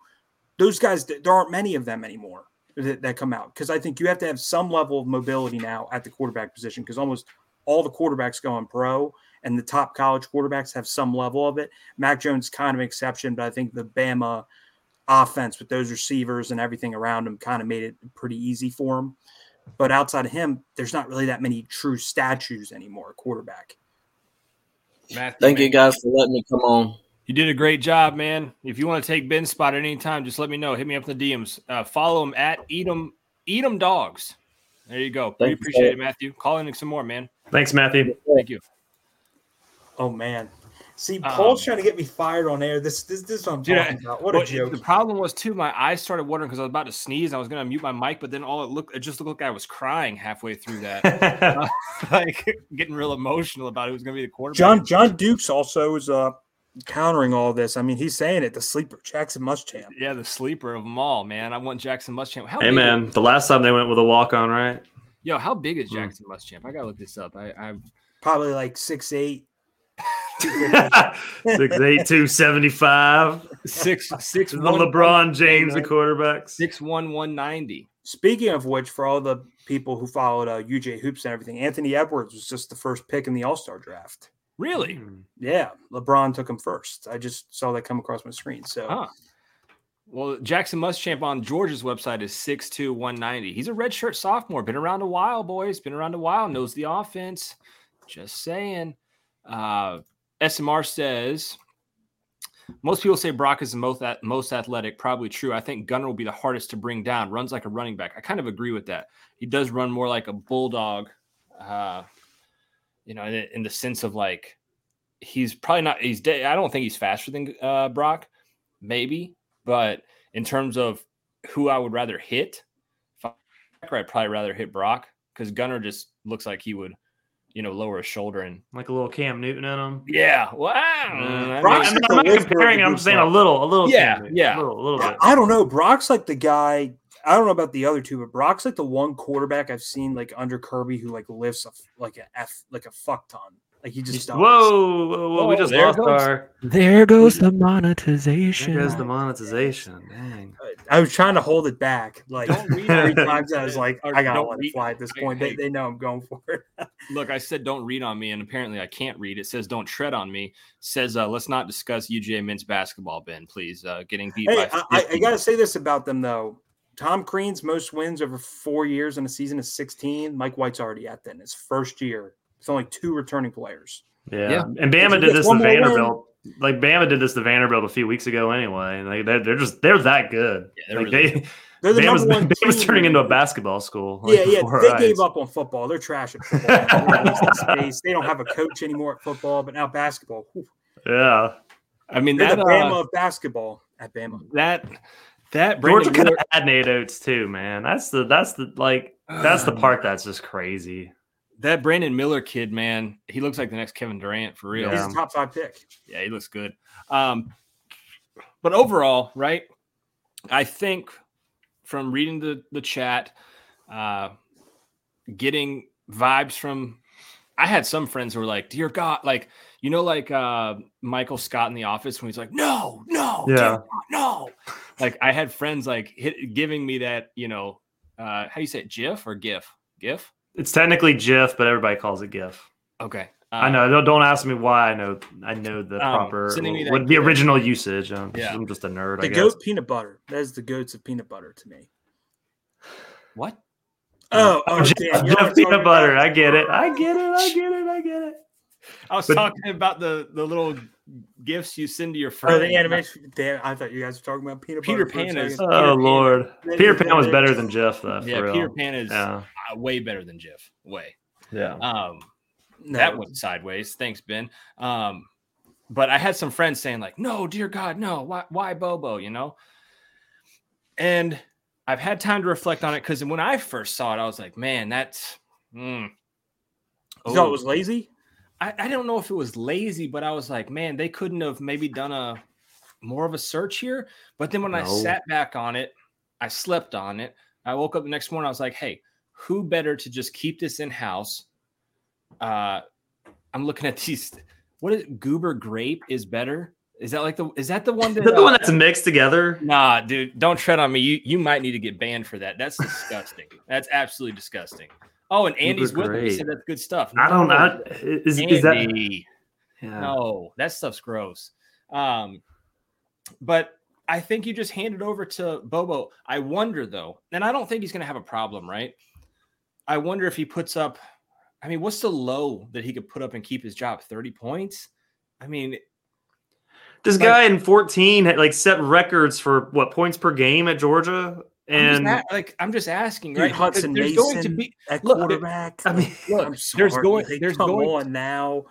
those guys, there aren't many of them anymore that, that come out. Because I think you have to have some level of mobility now at the quarterback position because almost all the quarterbacks going pro and the top college quarterbacks have some level of it. Mac Jones kind of an exception, but I think the Bama offense with those receivers and everything around him kind of made it pretty easy for him. But outside of him, there's not really that many true statues anymore, quarterback.
Matthew, Thank man. you guys for letting me come on.
You did a great job, man. If you want to take Ben's spot at any time, just let me know. Hit me up in the DMs. Uh, follow him at Edom Edom Dogs. There you go. We appreciate it, Matthew. Call in some more, man.
Thanks, Matthew.
Thank you.
Oh man. See, Paul's um, trying to get me fired on air. This this, this is what I'm talking about. What a joke.
The problem was too, my eyes started watering because I was about to sneeze. I was gonna mute my mic, but then all it looked it just looked like I was crying halfway through that. uh, like getting real emotional about it was gonna be the quarterback.
John John Dukes also is uh countering all this. I mean, he's saying it, the sleeper, Jackson Muschamp.
Yeah, the sleeper of them all, man. I want Jackson Muschamp.
How hey man, the last time they went with a walk on, right?
Yo, how big is hmm. Jackson hmm. Muschamp? I gotta look this up. I, I
probably like six eight
six eight two seventy five.
Six six
the one, LeBron James, the quarterback.
Six one one ninety.
Speaking of which, for all the people who followed uh, UJ hoops and everything, Anthony Edwards was just the first pick in the All Star draft.
Really? Hmm.
Yeah, LeBron took him first. I just saw that come across my screen. So. Huh.
Well, Jackson Muschamp on Georgia's website is six two one ninety. He's a redshirt sophomore. Been around a while, boys. Been around a while. Knows the offense. Just saying. Uh, SMR says most people say Brock is the most most athletic. Probably true. I think Gunner will be the hardest to bring down. Runs like a running back. I kind of agree with that. He does run more like a bulldog. Uh, you know, in, in the sense of like he's probably not. He's. dead. I don't think he's faster than uh, Brock. Maybe, but in terms of who I would rather hit, I'd probably rather hit Brock because Gunner just looks like he would you know, lower his shoulder and
like a little Cam Newton in him.
Yeah. Wow.
Mm, Brock's I'm, I'm not comparing. I'm saying a little, a little.
Yeah. Yeah.
A little, a little bit.
I, I don't know. Brock's like the guy. I don't know about the other two, but Brock's like the one quarterback I've seen like under Kirby who like lifts a, like a f like a fuck ton. Like he just
whoa, whoa, whoa, oh, we just lost goes, our.
There goes the monetization.
There goes the monetization. Dang.
I was trying to hold it back. Like three times, I was like, I gotta let it fly at this point. They, they know I'm going for it.
Look, I said don't read on me, and apparently I can't read. It says don't tread on me. It says uh, let's not discuss UGA men's basketball. Ben, please. Uh, getting beat
hey, by. I, I gotta say this about them though. Tom Crean's most wins over four years in a season is 16. Mike White's already at that in his first year. It's only two returning players.
Yeah. yeah. And Bama did this to Vanderbilt. Win. Like Bama did this to Vanderbilt a few weeks ago anyway. Like they're, they're just they're that good. Yeah, they're like really they they're the Bama's, number one Bama's turning into a basketball school.
Like, yeah, yeah. They eyes. gave up on football. They're trash at football. they don't have a coach anymore at football, but now basketball. Whew.
Yeah.
I mean,
they're that, the Bama uh, of basketball at Bama.
That that
Georgia could have had Nate Oats too, man. That's the that's the like that's the part that's just crazy
that Brandon Miller kid, man, he looks like the next Kevin Durant for real.
He's a top five pick.
Yeah, he looks good. Um, but overall, right? I think from reading the the chat, uh, getting vibes from I had some friends who were like, "Dear God," like you know, like uh, Michael Scott in The Office when he's like, "No, no,
Yeah.
God, no." Like I had friends like hit, giving me that, you know, uh, how you say it, GIF or GIF, GIF.
It's technically GIF, but everybody calls it GIF.
Okay,
I
Uh,
know. Don't, don't ask me why. I know. I know the
Um,
proper,
sending me that
what the original usage. I'm,
Yeah.
I'm just a nerd.
The
I guess.
goat peanut butter. That is the goats of peanut butter to me.
What?
Oh, oh,
Jeff,
damn, you're
Jeff peanut butter.
about-
I get it. I get it. I get it. I get it.
I was
But-
talking about the the little gifts you send to your friends.
Oh, the animation. Damn, I thought you guys were talking about peanut
Peter
butter. for a
Pan is-
Oh
Peter
Lord,
Then
Peter Pan was better than Jeff though. For
Yeah,
real.
Peter Pan is
Yeah,
uh, way better than GIF. Way.
yeah.
Um,
No,
that went sideways. Thanks, Ben. Um, but I had some friends saying like, "No, dear God, no. Why, why Bobo?" You know. And I've had time to reflect on it because when I first saw it, I was like, "Man, that's." Mm,
You thought
Oh.
it was lazy?
I, I don't know if it was lazy, but I was like, man, they couldn't have maybe done a more of a search here. But then when I sat back on it, I slept on it. I woke up the next morning. I was like, hey, who better to just keep this in house? Uh, I'm looking at these. What is Goober grape is better? Is that like the is that the one that
the one
uh,
that's mixed together?
Nah, dude, don't tread on me. You you might need to get banned for that. That's disgusting. that's absolutely disgusting. Oh, and Andy's with me. He said that's good stuff.
I don't
No,
know. Is, is that? Yeah.
No, that stuff's gross. Um, but I think you just hand it over to Bobo. I wonder though, and I don't think he's going to have a problem, right? I wonder if he puts up. I mean, what's the low that he could put up and keep his job? Thirty points. I mean,
This guy in 14 had like set records for what points per game at Georgia,
I'm
and
a- like I'm just asking, right?
Hutson
there's
Mason
going to be
at
look,
quarterback.
I mean,
look,
I'm
there's going there's
come
going
on now.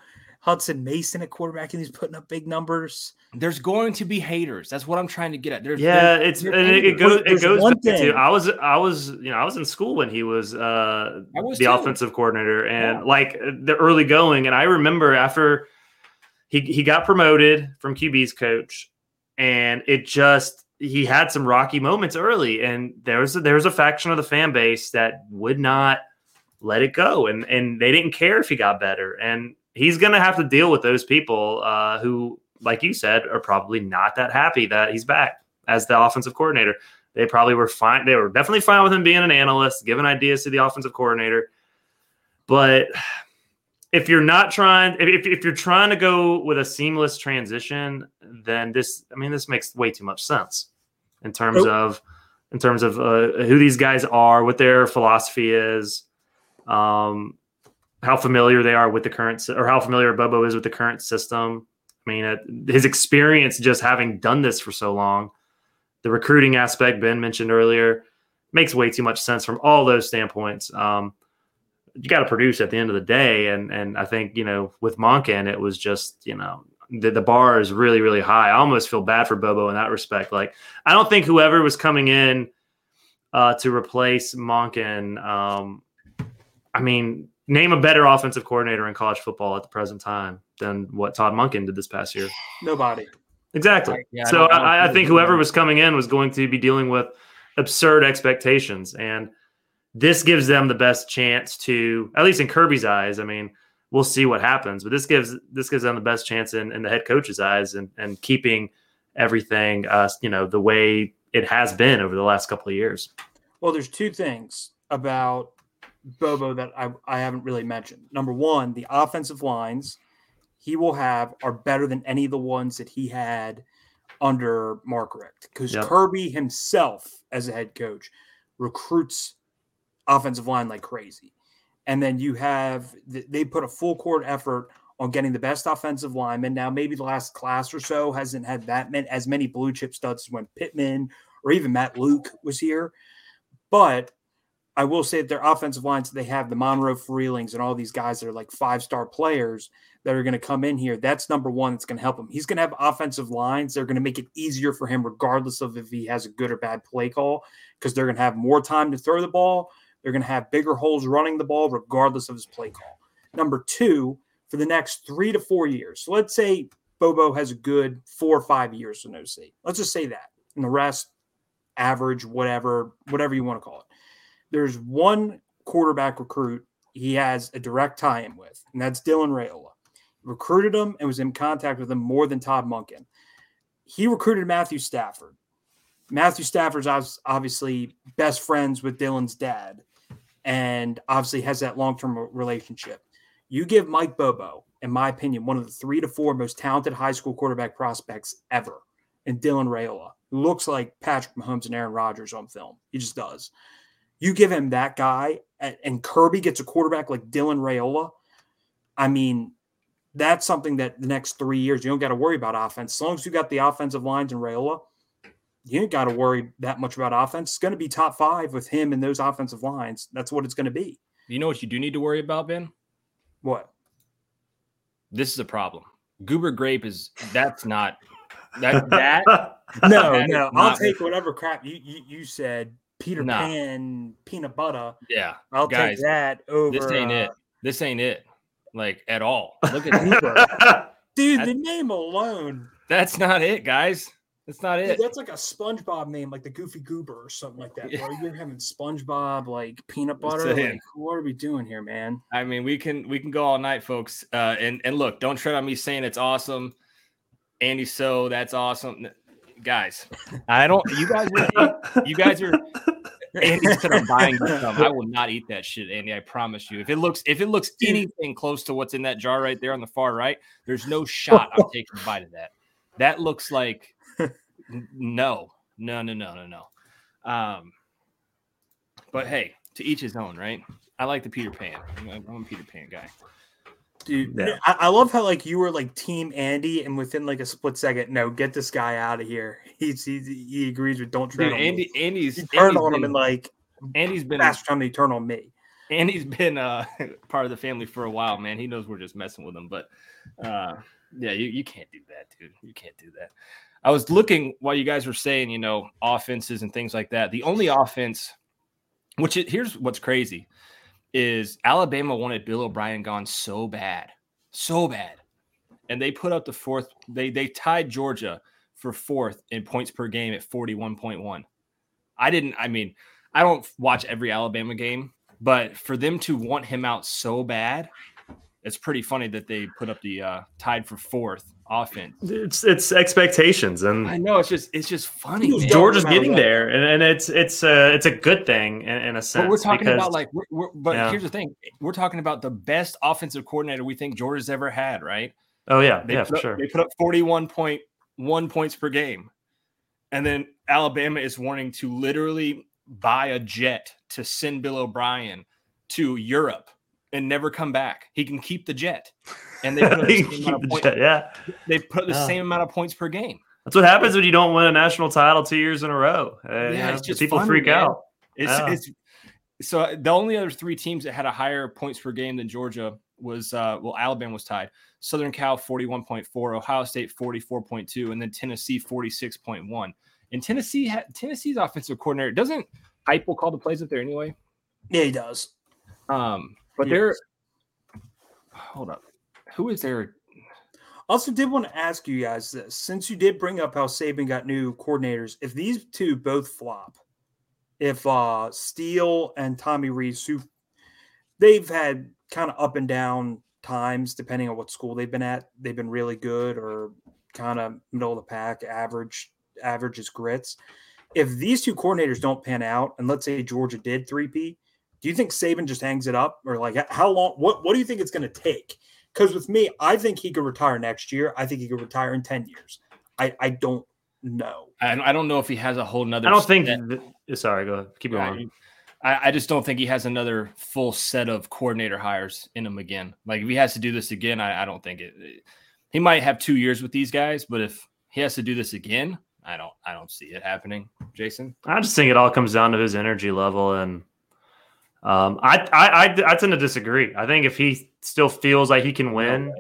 Hutson Mason at quarterback and he's putting up big numbers.
there's going to be haters. That's what I'm trying to get at. There's
yeah,
there's-
it's
there's
it, it goes it goes
one
back to
thing.
I was I was you know I was in school when he was uh
was
the
too.
offensive coordinator and
Yeah.
like the early going and I remember after he he got promoted from QB's coach and it just he had some rocky moments early and there was a, there was a faction of the fan base that would not let it go and and they didn't care if he got better and he's going to have to deal with those people uh, who like you said are probably not that happy that he's back as the offensive coordinator. They probably were fine they were definitely fine with him being an analyst giving ideas to the offensive coordinator. But if you're not trying if, if you're trying to go with a seamless transition then this i mean this makes way too much sense in terms
Nope.
of in terms of uh, who these guys are what their philosophy is. Um how familiar they are with the current or how familiar bobo is with the current system i mean it, his experience just having done this for so long the recruiting aspect ben mentioned earlier makes way too much sense from all those standpoints um you got to produce at the end of the day. And and I think you know with Monken, it was just you know the, the bar is really really high. I almost feel bad for Bobo in that respect. Like I don't think whoever was coming in uh, to replace Monken, um, I mean, name a better offensive coordinator in college football at the present time than what Todd Monken did this past year.
Nobody.
Exactly.
Yeah,
so
I
I, I
think
think whoever was coming in was going to be dealing with absurd expectations, and this gives them the best chance to, at least in Kirby's eyes. I mean, we'll see what happens, but this gives this gives them the best chance in, in the head coach's eyes, and and keeping everything, uh, you know, the way it has been over the last couple of years.
Well, there's two things about Bobo that I, I haven't really mentioned. Number one, the offensive lines he will have are better than any of the ones that he had under Mark Richt because
Yep.
Kirby himself, as a head coach, recruits offensive line like crazy. And then you have they put a full court effort on getting the best offensive lineman. Now, maybe the last class or so hasn't had that many as many blue chip studs as when Pittman or even Matt Luke was here. But I will say that their offensive lines, they have the Monroe Freelings and all these guys that are like five star players that are going to come in here. That's number one that's going to help him. He's going to have offensive lines. They're going to make it easier for him, regardless of if he has a good or bad play call, because they're going to have more time to throw the ball. They're going to have bigger holes running the ball, regardless of his play call. Number two, for the next three to four years. So let's say Bobo has a good four or five years in OC. Let's just say that. And the rest, average, whatever, whatever you want to call it. There's one quarterback recruit he has a direct tie-in with, and that's Dylan Raiola. Recruited him and was in contact with him more than Todd Monken. He recruited Matthew Stafford. Matthew Stafford's obviously best friends with Dylan's dad, and obviously has that long-term relationship. You give Mike Bobo, in my opinion, one of the three to four most talented high school quarterback prospects ever, and Dylan Raiola, who looks like Patrick Mahomes and Aaron Rodgers on film. He just does. You give him that guy, and Kirby gets a quarterback like Dylan Raiola. I mean, that's something that the next three years you don't got to worry about offense. As long as you got the offensive lines and Raiola, you ain't got to worry that much about offense. It's going to be top five with him and those offensive lines. That's what it's going to be.
You know what you do need to worry about, Ben?
What?
This is a problem. Goober grape is that's not that that
no that no. I'll take whatever crap you you, you said. Peter nah. Pan peanut butter.
Yeah,
I'll guys, take that over.
This ain't uh, it. This ain't it. Like at all. Look
at Goober, dude. the name alone.
That's not it, guys. That's not it.
Dude, that's like a SpongeBob name, like the Goofy Goober or something like that. Yeah. Bro. You're having SpongeBob like peanut butter. Like, what are we doing here, man?
I mean, we can we can go all night, folks. Uh, and and look, don't tread on me saying it's awesome. Andy, so that's awesome, guys. I don't. You guys are. You guys are. Andy said I'm buying some. I will not eat that shit, Andy. I promise you. If it looks if it looks anything close to what's in that jar right there on the far right, there's no shot I'm taking a bite of that. That looks like no, no, no, no, no, no. Um, but hey, to each his own, right? I like the Peter Pan. I'm a Peter Pan guy.
Dude, yeah. I, I, love how like you were like Team Andy, and within like a split second, no, get this guy out of here. He's, he he agrees with don't turn
Dude, Andy. Me. Andy's
he turned Andy's on been, him and like
Andy's been
fast time to turn on me.
Andy's been uh part of the family for a while, man. He knows we're just messing with him, but uh yeah, you, you can't do that, dude. You can't do that. I was looking while you guys were saying, you know, offenses and things like that. The only offense, which it, here's what's crazy, is Alabama wanted Bill O'Brien gone so bad, so bad, and they put up the fourth. They they tied Georgia for fourth in points per game at forty one point one. I didn't. I mean, I don't watch every Alabama game, but for them to want him out so bad, it's pretty funny that they put up the uh, tied for fourth offense.
It's it's expectations, and
I know it's just it's just funny.
George is getting there, and, and it's it's a it's a good thing in, in a sense.
But we're talking because, about like, we're, we're, but yeah. here's the thing: we're talking about the best offensive coordinator we think George has ever had, right?
Oh yeah,
they
yeah,
for
up, sure.
They put up forty one point one points per game, and then Alabama is wanting to literally buy a jet to send Bill O'Brien to Europe and never come back. He can keep the jet, and they put the same the jet, yeah, they put the yeah. same amount of points per game.
That's what happens when you don't win a national title two years in a row. Uh, yeah, you know, it's just people fun, freak man. out.
It's yeah. it's so the only other three teams that had a higher points per game than Georgia was uh well Alabama was tied. Southern Cal 41.4, Ohio State 44.2, and then Tennessee 46.1. And Tennessee had Tennessee's offensive coordinator doesn't Heupel call the plays up there anyway.
Yeah, he does.
Um, but yes. there, hold up, who is there?
Also, did want to ask you guys this since you did bring up how Saban got new coordinators. If these two both flop, if uh Steele and Tommy Reese, who they've had kind of up and down times depending on what school they've been at, they've been really good or kind of middle of the pack, average, average is grits. If these two coordinators don't pan out, and let's say Georgia did three P, do you think Saban just hangs it up, or like how long? What What do you think it's going to take? Because with me, I think he could retire next year. I think he could retire in ten years. I I don't know.
I, I don't know if he has a whole nother.
I don't think. Th- eh, sorry, go ahead. keep going.
I, I just don't think he has another full set of coordinator hires in him again. Like if he has to do this again, I, I don't think it, it. He might have two years with these guys, but if he has to do this again, I don't. I don't see it happening. Jason,
I just think it all comes down to his energy level and um, I, I, I, I tend to disagree. I think if he still feels like he can win, no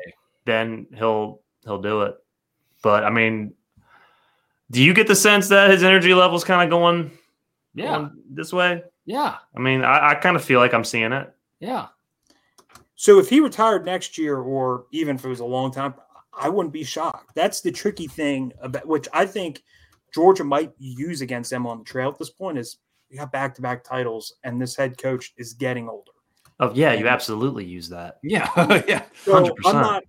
then he'll he'll do it. But I mean, do you get the sense that his energy level is kind of going,
yeah,
going this way?
Yeah.
I mean, I, I kind of feel like I'm seeing it.
Yeah.
So if he retired next year, or even if it was a long time, I wouldn't be shocked. That's the tricky thing about which I think Georgia might use against them on the trail at this point is we got back to back titles, and this head coach is getting older.
Oh yeah, you absolutely use that.
Yeah, yeah.
So
100%.
I'm not.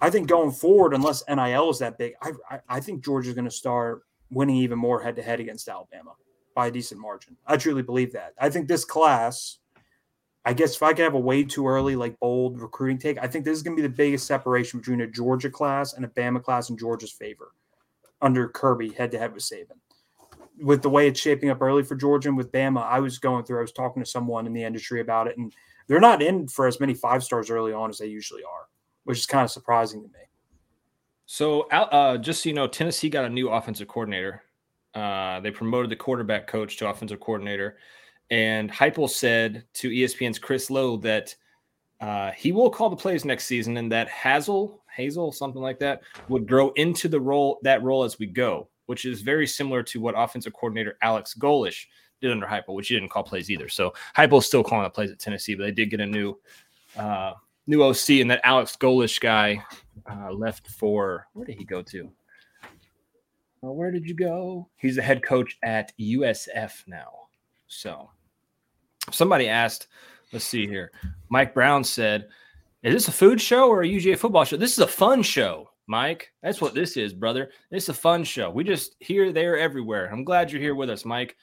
I think going forward, unless NIL is that big, I I, I think Georgia's going to start winning even more head to head against Alabama by a decent margin. I truly believe that. I think this class. I guess if I could have a way too early, like bold recruiting take, I think this is going to be the biggest separation between a Georgia class and a Bama class in Georgia's favor under Kirby head to head with Saban. With the way it's shaping up early for Georgia and with Bama, I was going through, I was talking to someone in the industry about it, and they're not in for as many five stars early on as they usually are, which is kind of surprising to me.
So, uh, just so you know, Tennessee got a new offensive coordinator. Uh, they promoted the quarterback coach to offensive coordinator, and Heupel said to ESPN's Chris Low that uh, he will call the plays next season, and that Hazel, Hazel, something like that, would grow into the role that role as we go, which is very similar to what offensive coordinator Alex Golesh did under Heupel, which he didn't call plays either. So Heupel's still calling the plays at Tennessee, but they did get a new uh, new OC, and that Alex Golesh guy uh, left for where did he go to? Well, where did you go? He's the head coach at USF now. So somebody asked, let's see here. Mike Brown said, Is this a food show or a UGA football show? This is a fun show, Mike. That's what this is, brother. It's a fun show. We just here, there, everywhere. I'm glad you're here with us, Mike.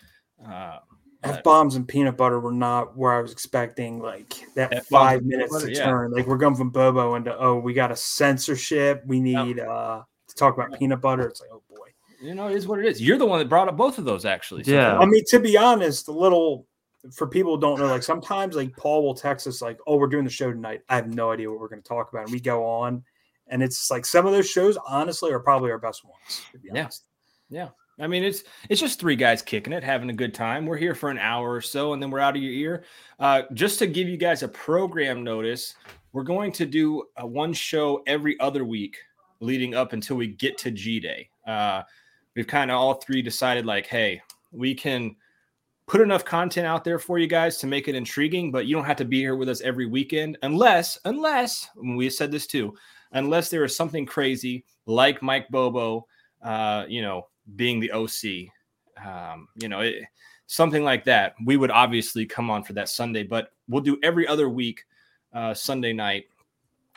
Uh,
F bombs and peanut butter were not where I was expecting. Like that
F-bombs
five minutes
butter,
to
yeah.
turn. Like we're going from Bobo into oh, we got a censorship. We need uh to talk about peanut butter. It's like oh boy.
you know, it is what it is. You're the one that brought up both of those, actually. So
Yeah.
I mean, to be honest, a little for people who don't know, like sometimes like Paul will text us like, "Oh, we're doing the show tonight." I have no idea what we're going to talk about, and we go on, and it's like some of those shows, honestly, are probably our best ones. To be
Yeah.
honest,
Yeah. I mean, it's it's just three guys kicking it, having a good time. We're here for an hour or so, and then we're out of your ear. Uh, just to give you guys a program notice, we're going to do a one show every other week leading up until we get to G Day. Uh, we've kind of all three decided, like, hey, we can put enough content out there for you guys to make it intriguing, but you don't have to be here with us every weekend unless, unless we said this too, unless there is something crazy like Mike Bobo, uh, you know, being the OC, um, you know, it, something like that. We would obviously come on for that Sunday, but we'll do every other week, uh, Sunday night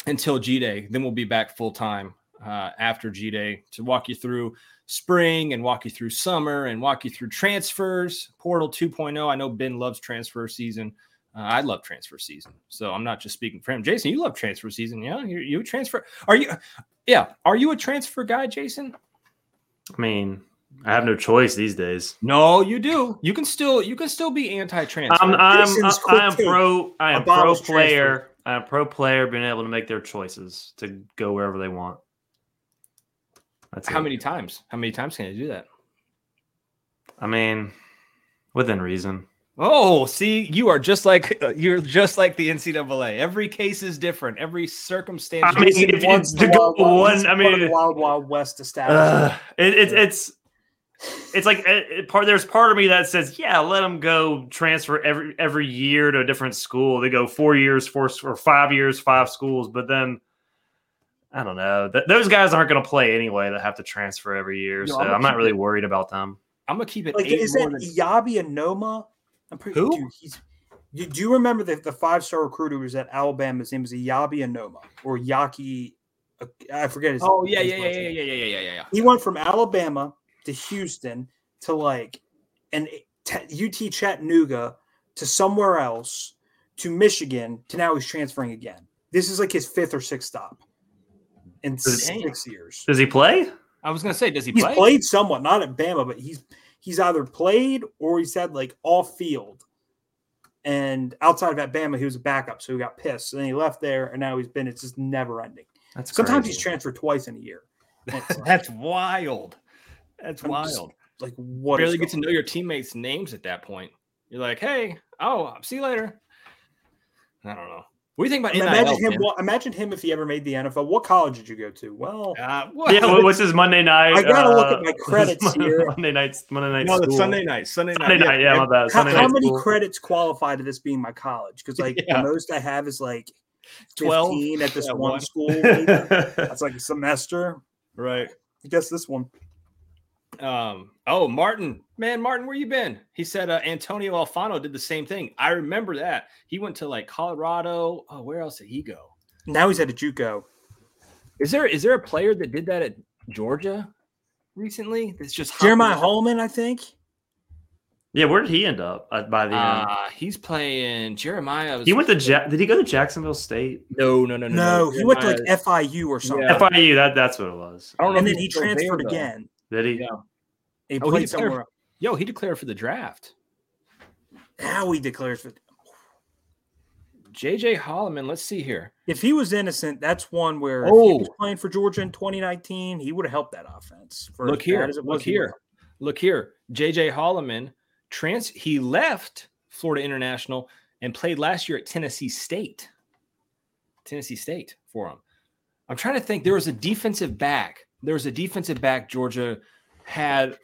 until G Day. Then we'll be back full time uh, after G Day to walk you through spring and walk you through summer and walk you through transfers, portal 2.0. I know Ben loves transfer season. Uh, I love transfer season, so I'm not just speaking for him. Jason, you love transfer season, yeah? You, you transfer? Are you? Yeah, are you a transfer guy, Jason?
I mean, I have no choice these days.
No, you do. You can still you can still be anti-transfer.
I'm I'm I
take.
pro I am pro player. I am pro player being able to make their choices to go wherever they want. That's
How
it.
many times? How many times can you do that?
I mean, within reason.
Oh, see, you are just like you're just like the NCAA. Every case is different. Every circumstance.
I mean, if you-
Once the
go
Wild Wild-
one- I mean-
the Wild Wild West
Uh,
establishment.
it, it's it's it's like it, it- part. There's part of me that says, yeah, let them go transfer every every year to a different school. They go four years, four or five years, five schools. But then I don't know. Th- those guys aren't going to play anyway. That have to transfer every year.
No,
so
I'm
I'm not really worried about them.
I'm gonna keep it.
like,
eight
is
more
that
than-
Yabi Anoma? I'm pretty.
Who?
Dude, he's. You, do you remember the, the five star recruiter who was at Alabama? His name was Yabi Anoma or Yaki. uh, I forget his.
Oh yeah,
his
yeah, yeah, yeah, yeah, yeah, yeah, yeah, yeah.
He went from Alabama to Houston to like an t- UT Chattanooga to somewhere else to Michigan to now he's transferring again. This is like his fifth or sixth stop in
Damn.
six years.
Does he play?
I was gonna say, does he
He's
play?
played somewhat, not at Bama, but he's he's either played or he's had like off field. And outside of at Bama, he was a backup, so he got pissed. And then he left there, and now he's been. It's just never ending.
That's
Sometimes
crazy.
he's transferred twice in a year. And
That's wild. That's
I'm just-
wild.
like what? is
Barely get to know your teammates' names at that point. You're like, hey, oh, see you later. I don't know. What do you think about
on?
NIL?
Imagine him.
Tim?
What, imagine him if he ever made the NFL. What college did you go to? Well,
Uh, what?
Yeah, what- what's his Monday night?
I gotta look
uh,
at my credits here.
Monday nights, Monday night.
no. Sunday night. Sunday night.
Sunday night. Yeah, my bad.
how,
Sunday
how
night
many
school.
credits qualify to this being my college? Because like
Yeah.
the most I have is like
12
fifteen at this
at
one
one.
school. maybe. That's like a semester.
Right.
I guess this one.
Um, oh, Martin, man, Martin, where you been? He said uh, Antonio Alfano did the same thing. I remember that. He went to like Colorado. Oh, where else did he go?
Now he's at a JUCO.
Is there is there a player that did that at Georgia recently? That's just
Jeremiah Holloman, I think.
Yeah, where did he end up uh, by the end?
Uh, he's playing Jeremiah. was-
He went to ja- did he go to Jacksonville State?
no, no, no, no.
No, he went to like FIU or something.
Yeah.
FIU. That that's what it was.
I don't know.
And then he
he's still there,
transferred again.
Did he?
Yeah.
He
Oh, he
played
declared-
somewhere. else.
Yo, he declared for the draft.
Now he declares for.
JJ Holloman. Let's see here.
If he was innocent, that's one where if
Oh.
he was oh. playing for Georgia in 2019, he would have helped that offense. For
Look here. Look
he
here. Look here. JJ Holloman trans he left Florida International and played last year at Tennessee State. Tennessee State for him. I'm trying to think. There was a defensive back. There was a defensive back Georgia had.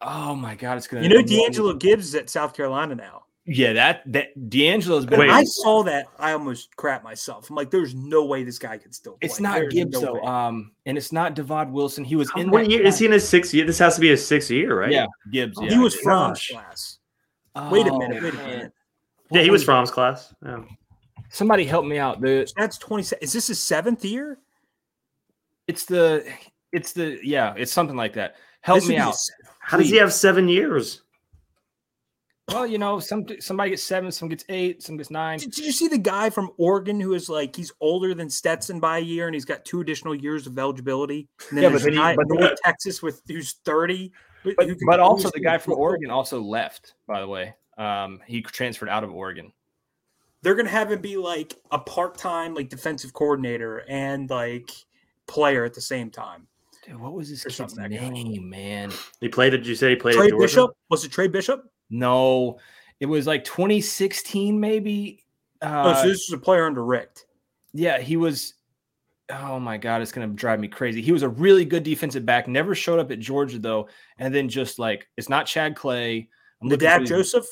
Oh my God, it's gonna.
You know, D'Angelo Gibbs is at South Carolina now.
Yeah, that that D'Angelo's been.
When I saw that, I almost crap myself. I'm like, there's no way this guy could still play.
It's not
There's
Gibbs
no
though,
way.
um, and it's not Devod Wilson. He was in
What
that
year is he in his sixth year? This has to be his sixth year, right?
Yeah, Gibbs. Yeah,
he was
Gibbs.
Fromm's
Gosh.
class. Wait a
Oh,
minute. Wait a
man.
minute.
Yeah, he
What
was Fromm's class. Yeah.
Somebody help me out. The
That's 20. Is this his seventh year?
it's the it's the yeah, it's something like that. Help
This
me out.
his-
How does he have seven years?
Well, you know, some somebody gets seven, some gets eight, some gets nine.
Did, did you see the guy from Oregon who is like he's older than Stetson by a year and he's got two additional years of eligibility? And then
Yeah, but
a
then he-
guy
but
from
then-
Texas with who's 30. who
But,
can-
but also the guy from
flip-
Oregon also left, by the way. Um, he transferred out of Oregon.
They're gonna have him be like a part-time like defensive coordinator and like player at the same time.
Dude, what was this
Or
kid's
something like that.
name, man?
He played. Did you say he played
Trey
at
Bishop was it Trey Bishop?
No, it was like 2016, maybe.
oh,
Uh,
so this is a player under Richt.
yeah, he was. Oh my god, it's gonna drive me crazy. He was a really good defensive back. Never showed up at Georgia though, and then just like it's not Chad Clay. I'm
Nadab Joseph.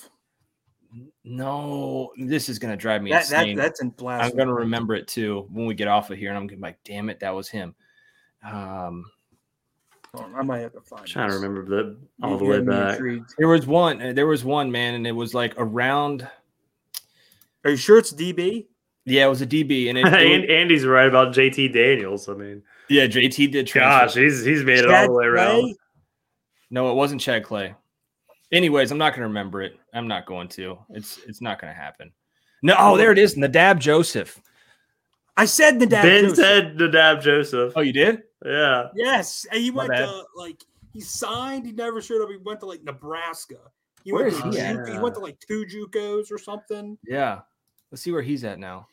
No, this is gonna drive me
That, that that's in
blast.
I'm
gonna remember it too when we get off of here, and I'm gonna be like, damn it, that was him. Um,
I might have to find.
I'm trying to remember the all
You-
the way back.
intrigued.
there was one, uh, there was one man, and it was like around.
Are you sure it's DB?
Yeah, it was a DB, and it, it
and Andy's right about JT Daniels. I mean,
yeah, JT did transfer.
gosh, he's he's made it all the way around.
Clay?
No, it wasn't Chad Clay. Anyways, I'm not going to remember it. I'm not going to. It's it's not going to happen. No, oh, there it is. Nadab Joseph.
I said Nadab
Ben
Joseph.
said Nadab Joseph.
Oh, you did?
Yeah.
Yes, and he
My
went
bad.
to like he signed. He never showed up. He went to like Nebraska. He
Where
went
is
to
he
Ju-
at?
He went to like two JUCOs or something.
Yeah. Let's see where he's at now.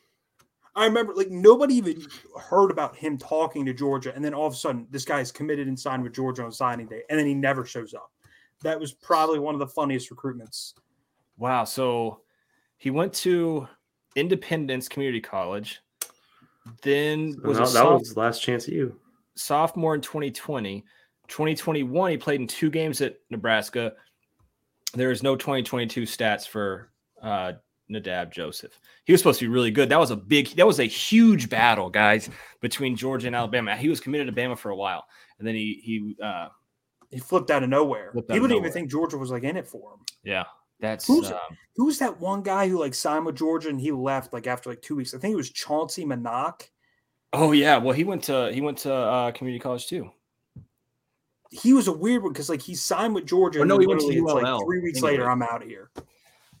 I remember like nobody even heard about him talking to Georgia, and then all of a sudden this guy's committed and signed with Georgia on signing day, and then he never shows up. That was probably one of the funniest recruitments.
Wow. So he went to Independence Community College. Then was
No,
a
that
soph-
was last chance at you.
Sophomore in 2020. 2021, he played in two games at Nebraska. There is no 2022 stats for uh, Nadab Joseph. He was supposed to be really good. That was a big, that was a huge battle, guys, between Georgia and Alabama. He was committed to Bama for a while, and then he he uh,
He flipped out of nowhere.
Out of
didn't even think Georgia was like in it for him.
yeah, that's
Who's-
um,
Who's that one guy who like signed with Georgia and he left like after like two weeks? I think it was Chauncey Manac.
Oh yeah. Well, he went to he went to uh, community college too.
He was a weird one because like he signed with Georgia.
Oh,
and
no, he went to
literally it's like
ULL.
three weeks
Anyway.
later, I'm out of here.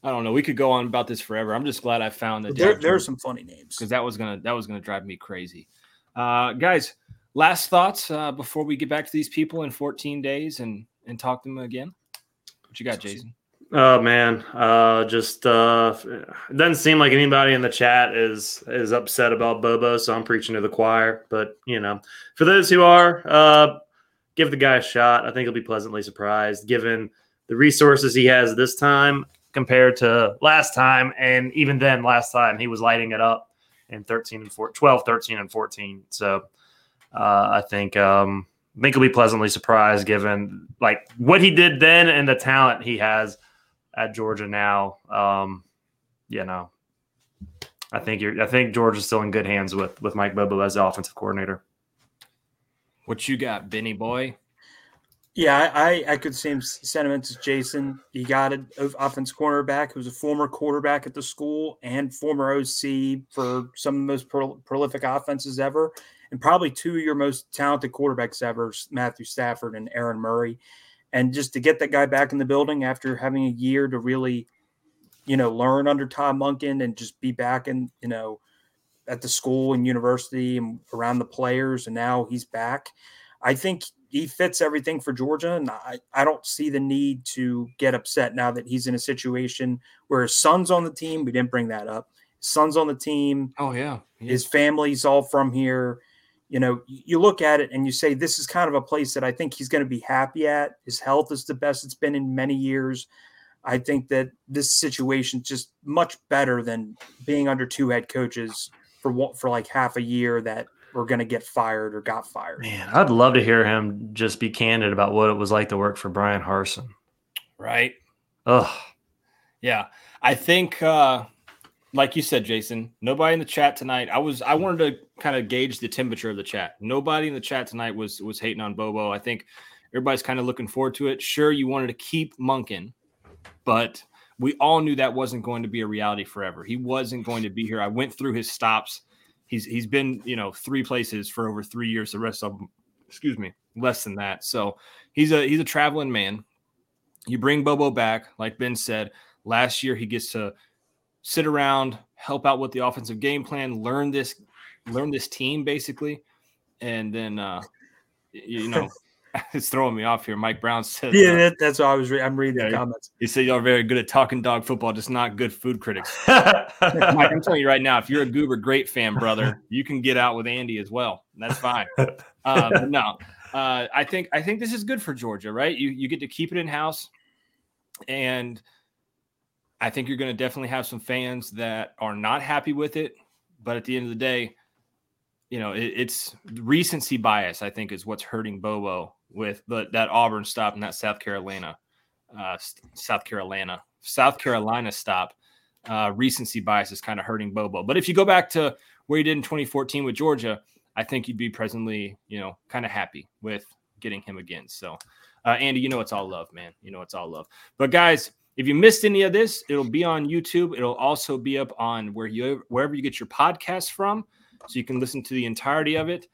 I don't know. We could go on about this forever. I'm just glad I found that.
But there, there are some funny names.
because that was gonna that was gonna drive me crazy. Uh, guys, last thoughts uh, before we get back to these people in 14 days and and talk to them again. What you got, Jason?
Oh man, uh, just uh, it doesn't seem like anybody in the chat is is upset about Bobo, so I'm preaching to the choir. But you know, for those who are, uh, give the guy a shot. I think he'll be pleasantly surprised given the resources he has this time compared to last time, and even then, last time he was lighting it up in 13 and 4, 12, 13 and 14. So uh, I think um, I think he'll be pleasantly surprised given like what he did then and the talent he has at Georgia now. Um, you know, I think you're. I think Georgia's still in good hands with with Mike Bobo as the offensive coordinator.
What you got, Benny boy?
Yeah, I, I could same sentiments as Jason. You got an offense cornerback who's a former quarterback at the school and former OC for some of the most pro- prolific offenses ever, and probably two of your most talented quarterbacks ever, Matthew Stafford and Aaron Murray. And just to get that guy back in the building after having a year to really, you know, learn under Todd Monken and just be back in, you know, at the school and university and around the players, and now he's back. I think he fits everything for Georgia, and I, I don't see the need to get upset now that he's in a situation where his son's on the team. We didn't bring that up. His son's on the team.
Oh yeah,
yeah. his family's all from here. You know, you look at it and you say this is kind of a place that I think he's going to be happy at. His health is the best it's been in many years. I think that this situation is just much better than being under two head coaches for what for like half a year that were going to get fired or got fired.
Man, I'd love to hear him just be candid about what it was like to work for Bryan Harsin.
Right.
Ugh.
Yeah. I think uh like you said, Jason, nobody in the chat tonight. I was I wanted to kind of gauge the temperature of the chat. Nobody in the chat tonight was was hating on Bobo. I think everybody's kind of looking forward to it. Sure, you wanted to keep Monken, but we all knew that wasn't going to be a reality forever. He wasn't going to be here. I went through his stops. He's he's been you know three places for over three years. The rest of them, excuse me, less than that. So he's a he's a traveling man. You bring Bobo back, like Ben said last year. He gets to sit around, help out with the offensive game plan, learn this learn this team basically, and then uh, you know it's throwing me off here. Mike Brown said,
"Yeah, uh, that, that's what I was. Re- I'm reading yeah, the comments."
He said, "Y'all are very good at talking dog football, just not good food critics." Mike, I'm telling you right now, if you're a Goober Grape fan, brother, you can get out with Andy as well. That's fine. Uh, no, uh, I think I think this is good for Georgia, right? You you get to keep it in house, and I think you're going to definitely have some fans that are not happy with it. But at the end of the day, you know, it, it's recency bias. I think is what's hurting Bobo with the, that Auburn stop and that South Carolina, uh, South Carolina, South Carolina stop. Uh, recency bias is kind of hurting Bobo. But if you go back to where he did in 2014 with Georgia, I think you'd be presently, you know, kind of happy with getting him again. So, uh, Andy, you know it's all love, man. You know it's all love. But guys, if you missed any of this, it'll be on YouTube. It'll also be up on where you wherever you get your podcast from, so you can listen to the entirety of it.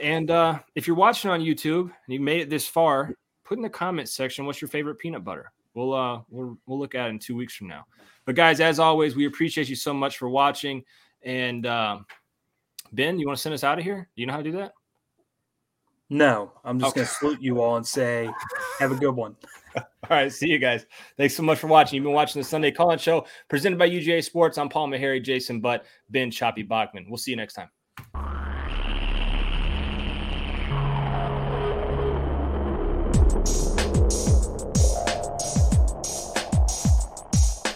And uh, if you're watching on YouTube and you made it this far, put in the comment section what's your favorite peanut butter. We'll uh we'll we'll look at it in two weeks from now. But guys, as always, we appreciate you so much for watching. And uh, Ben, you want to send us out of here? You know how to do that?
No, I'm just okay. going to salute you all and say, have a good one.
all right, see you guys. Thanks so much for watching. You've been watching the Sunday Call In Show presented by UGA Sports. I'm Paul Maharry, Jason Butt, Ben Choppy Bachmann. We'll see you next time.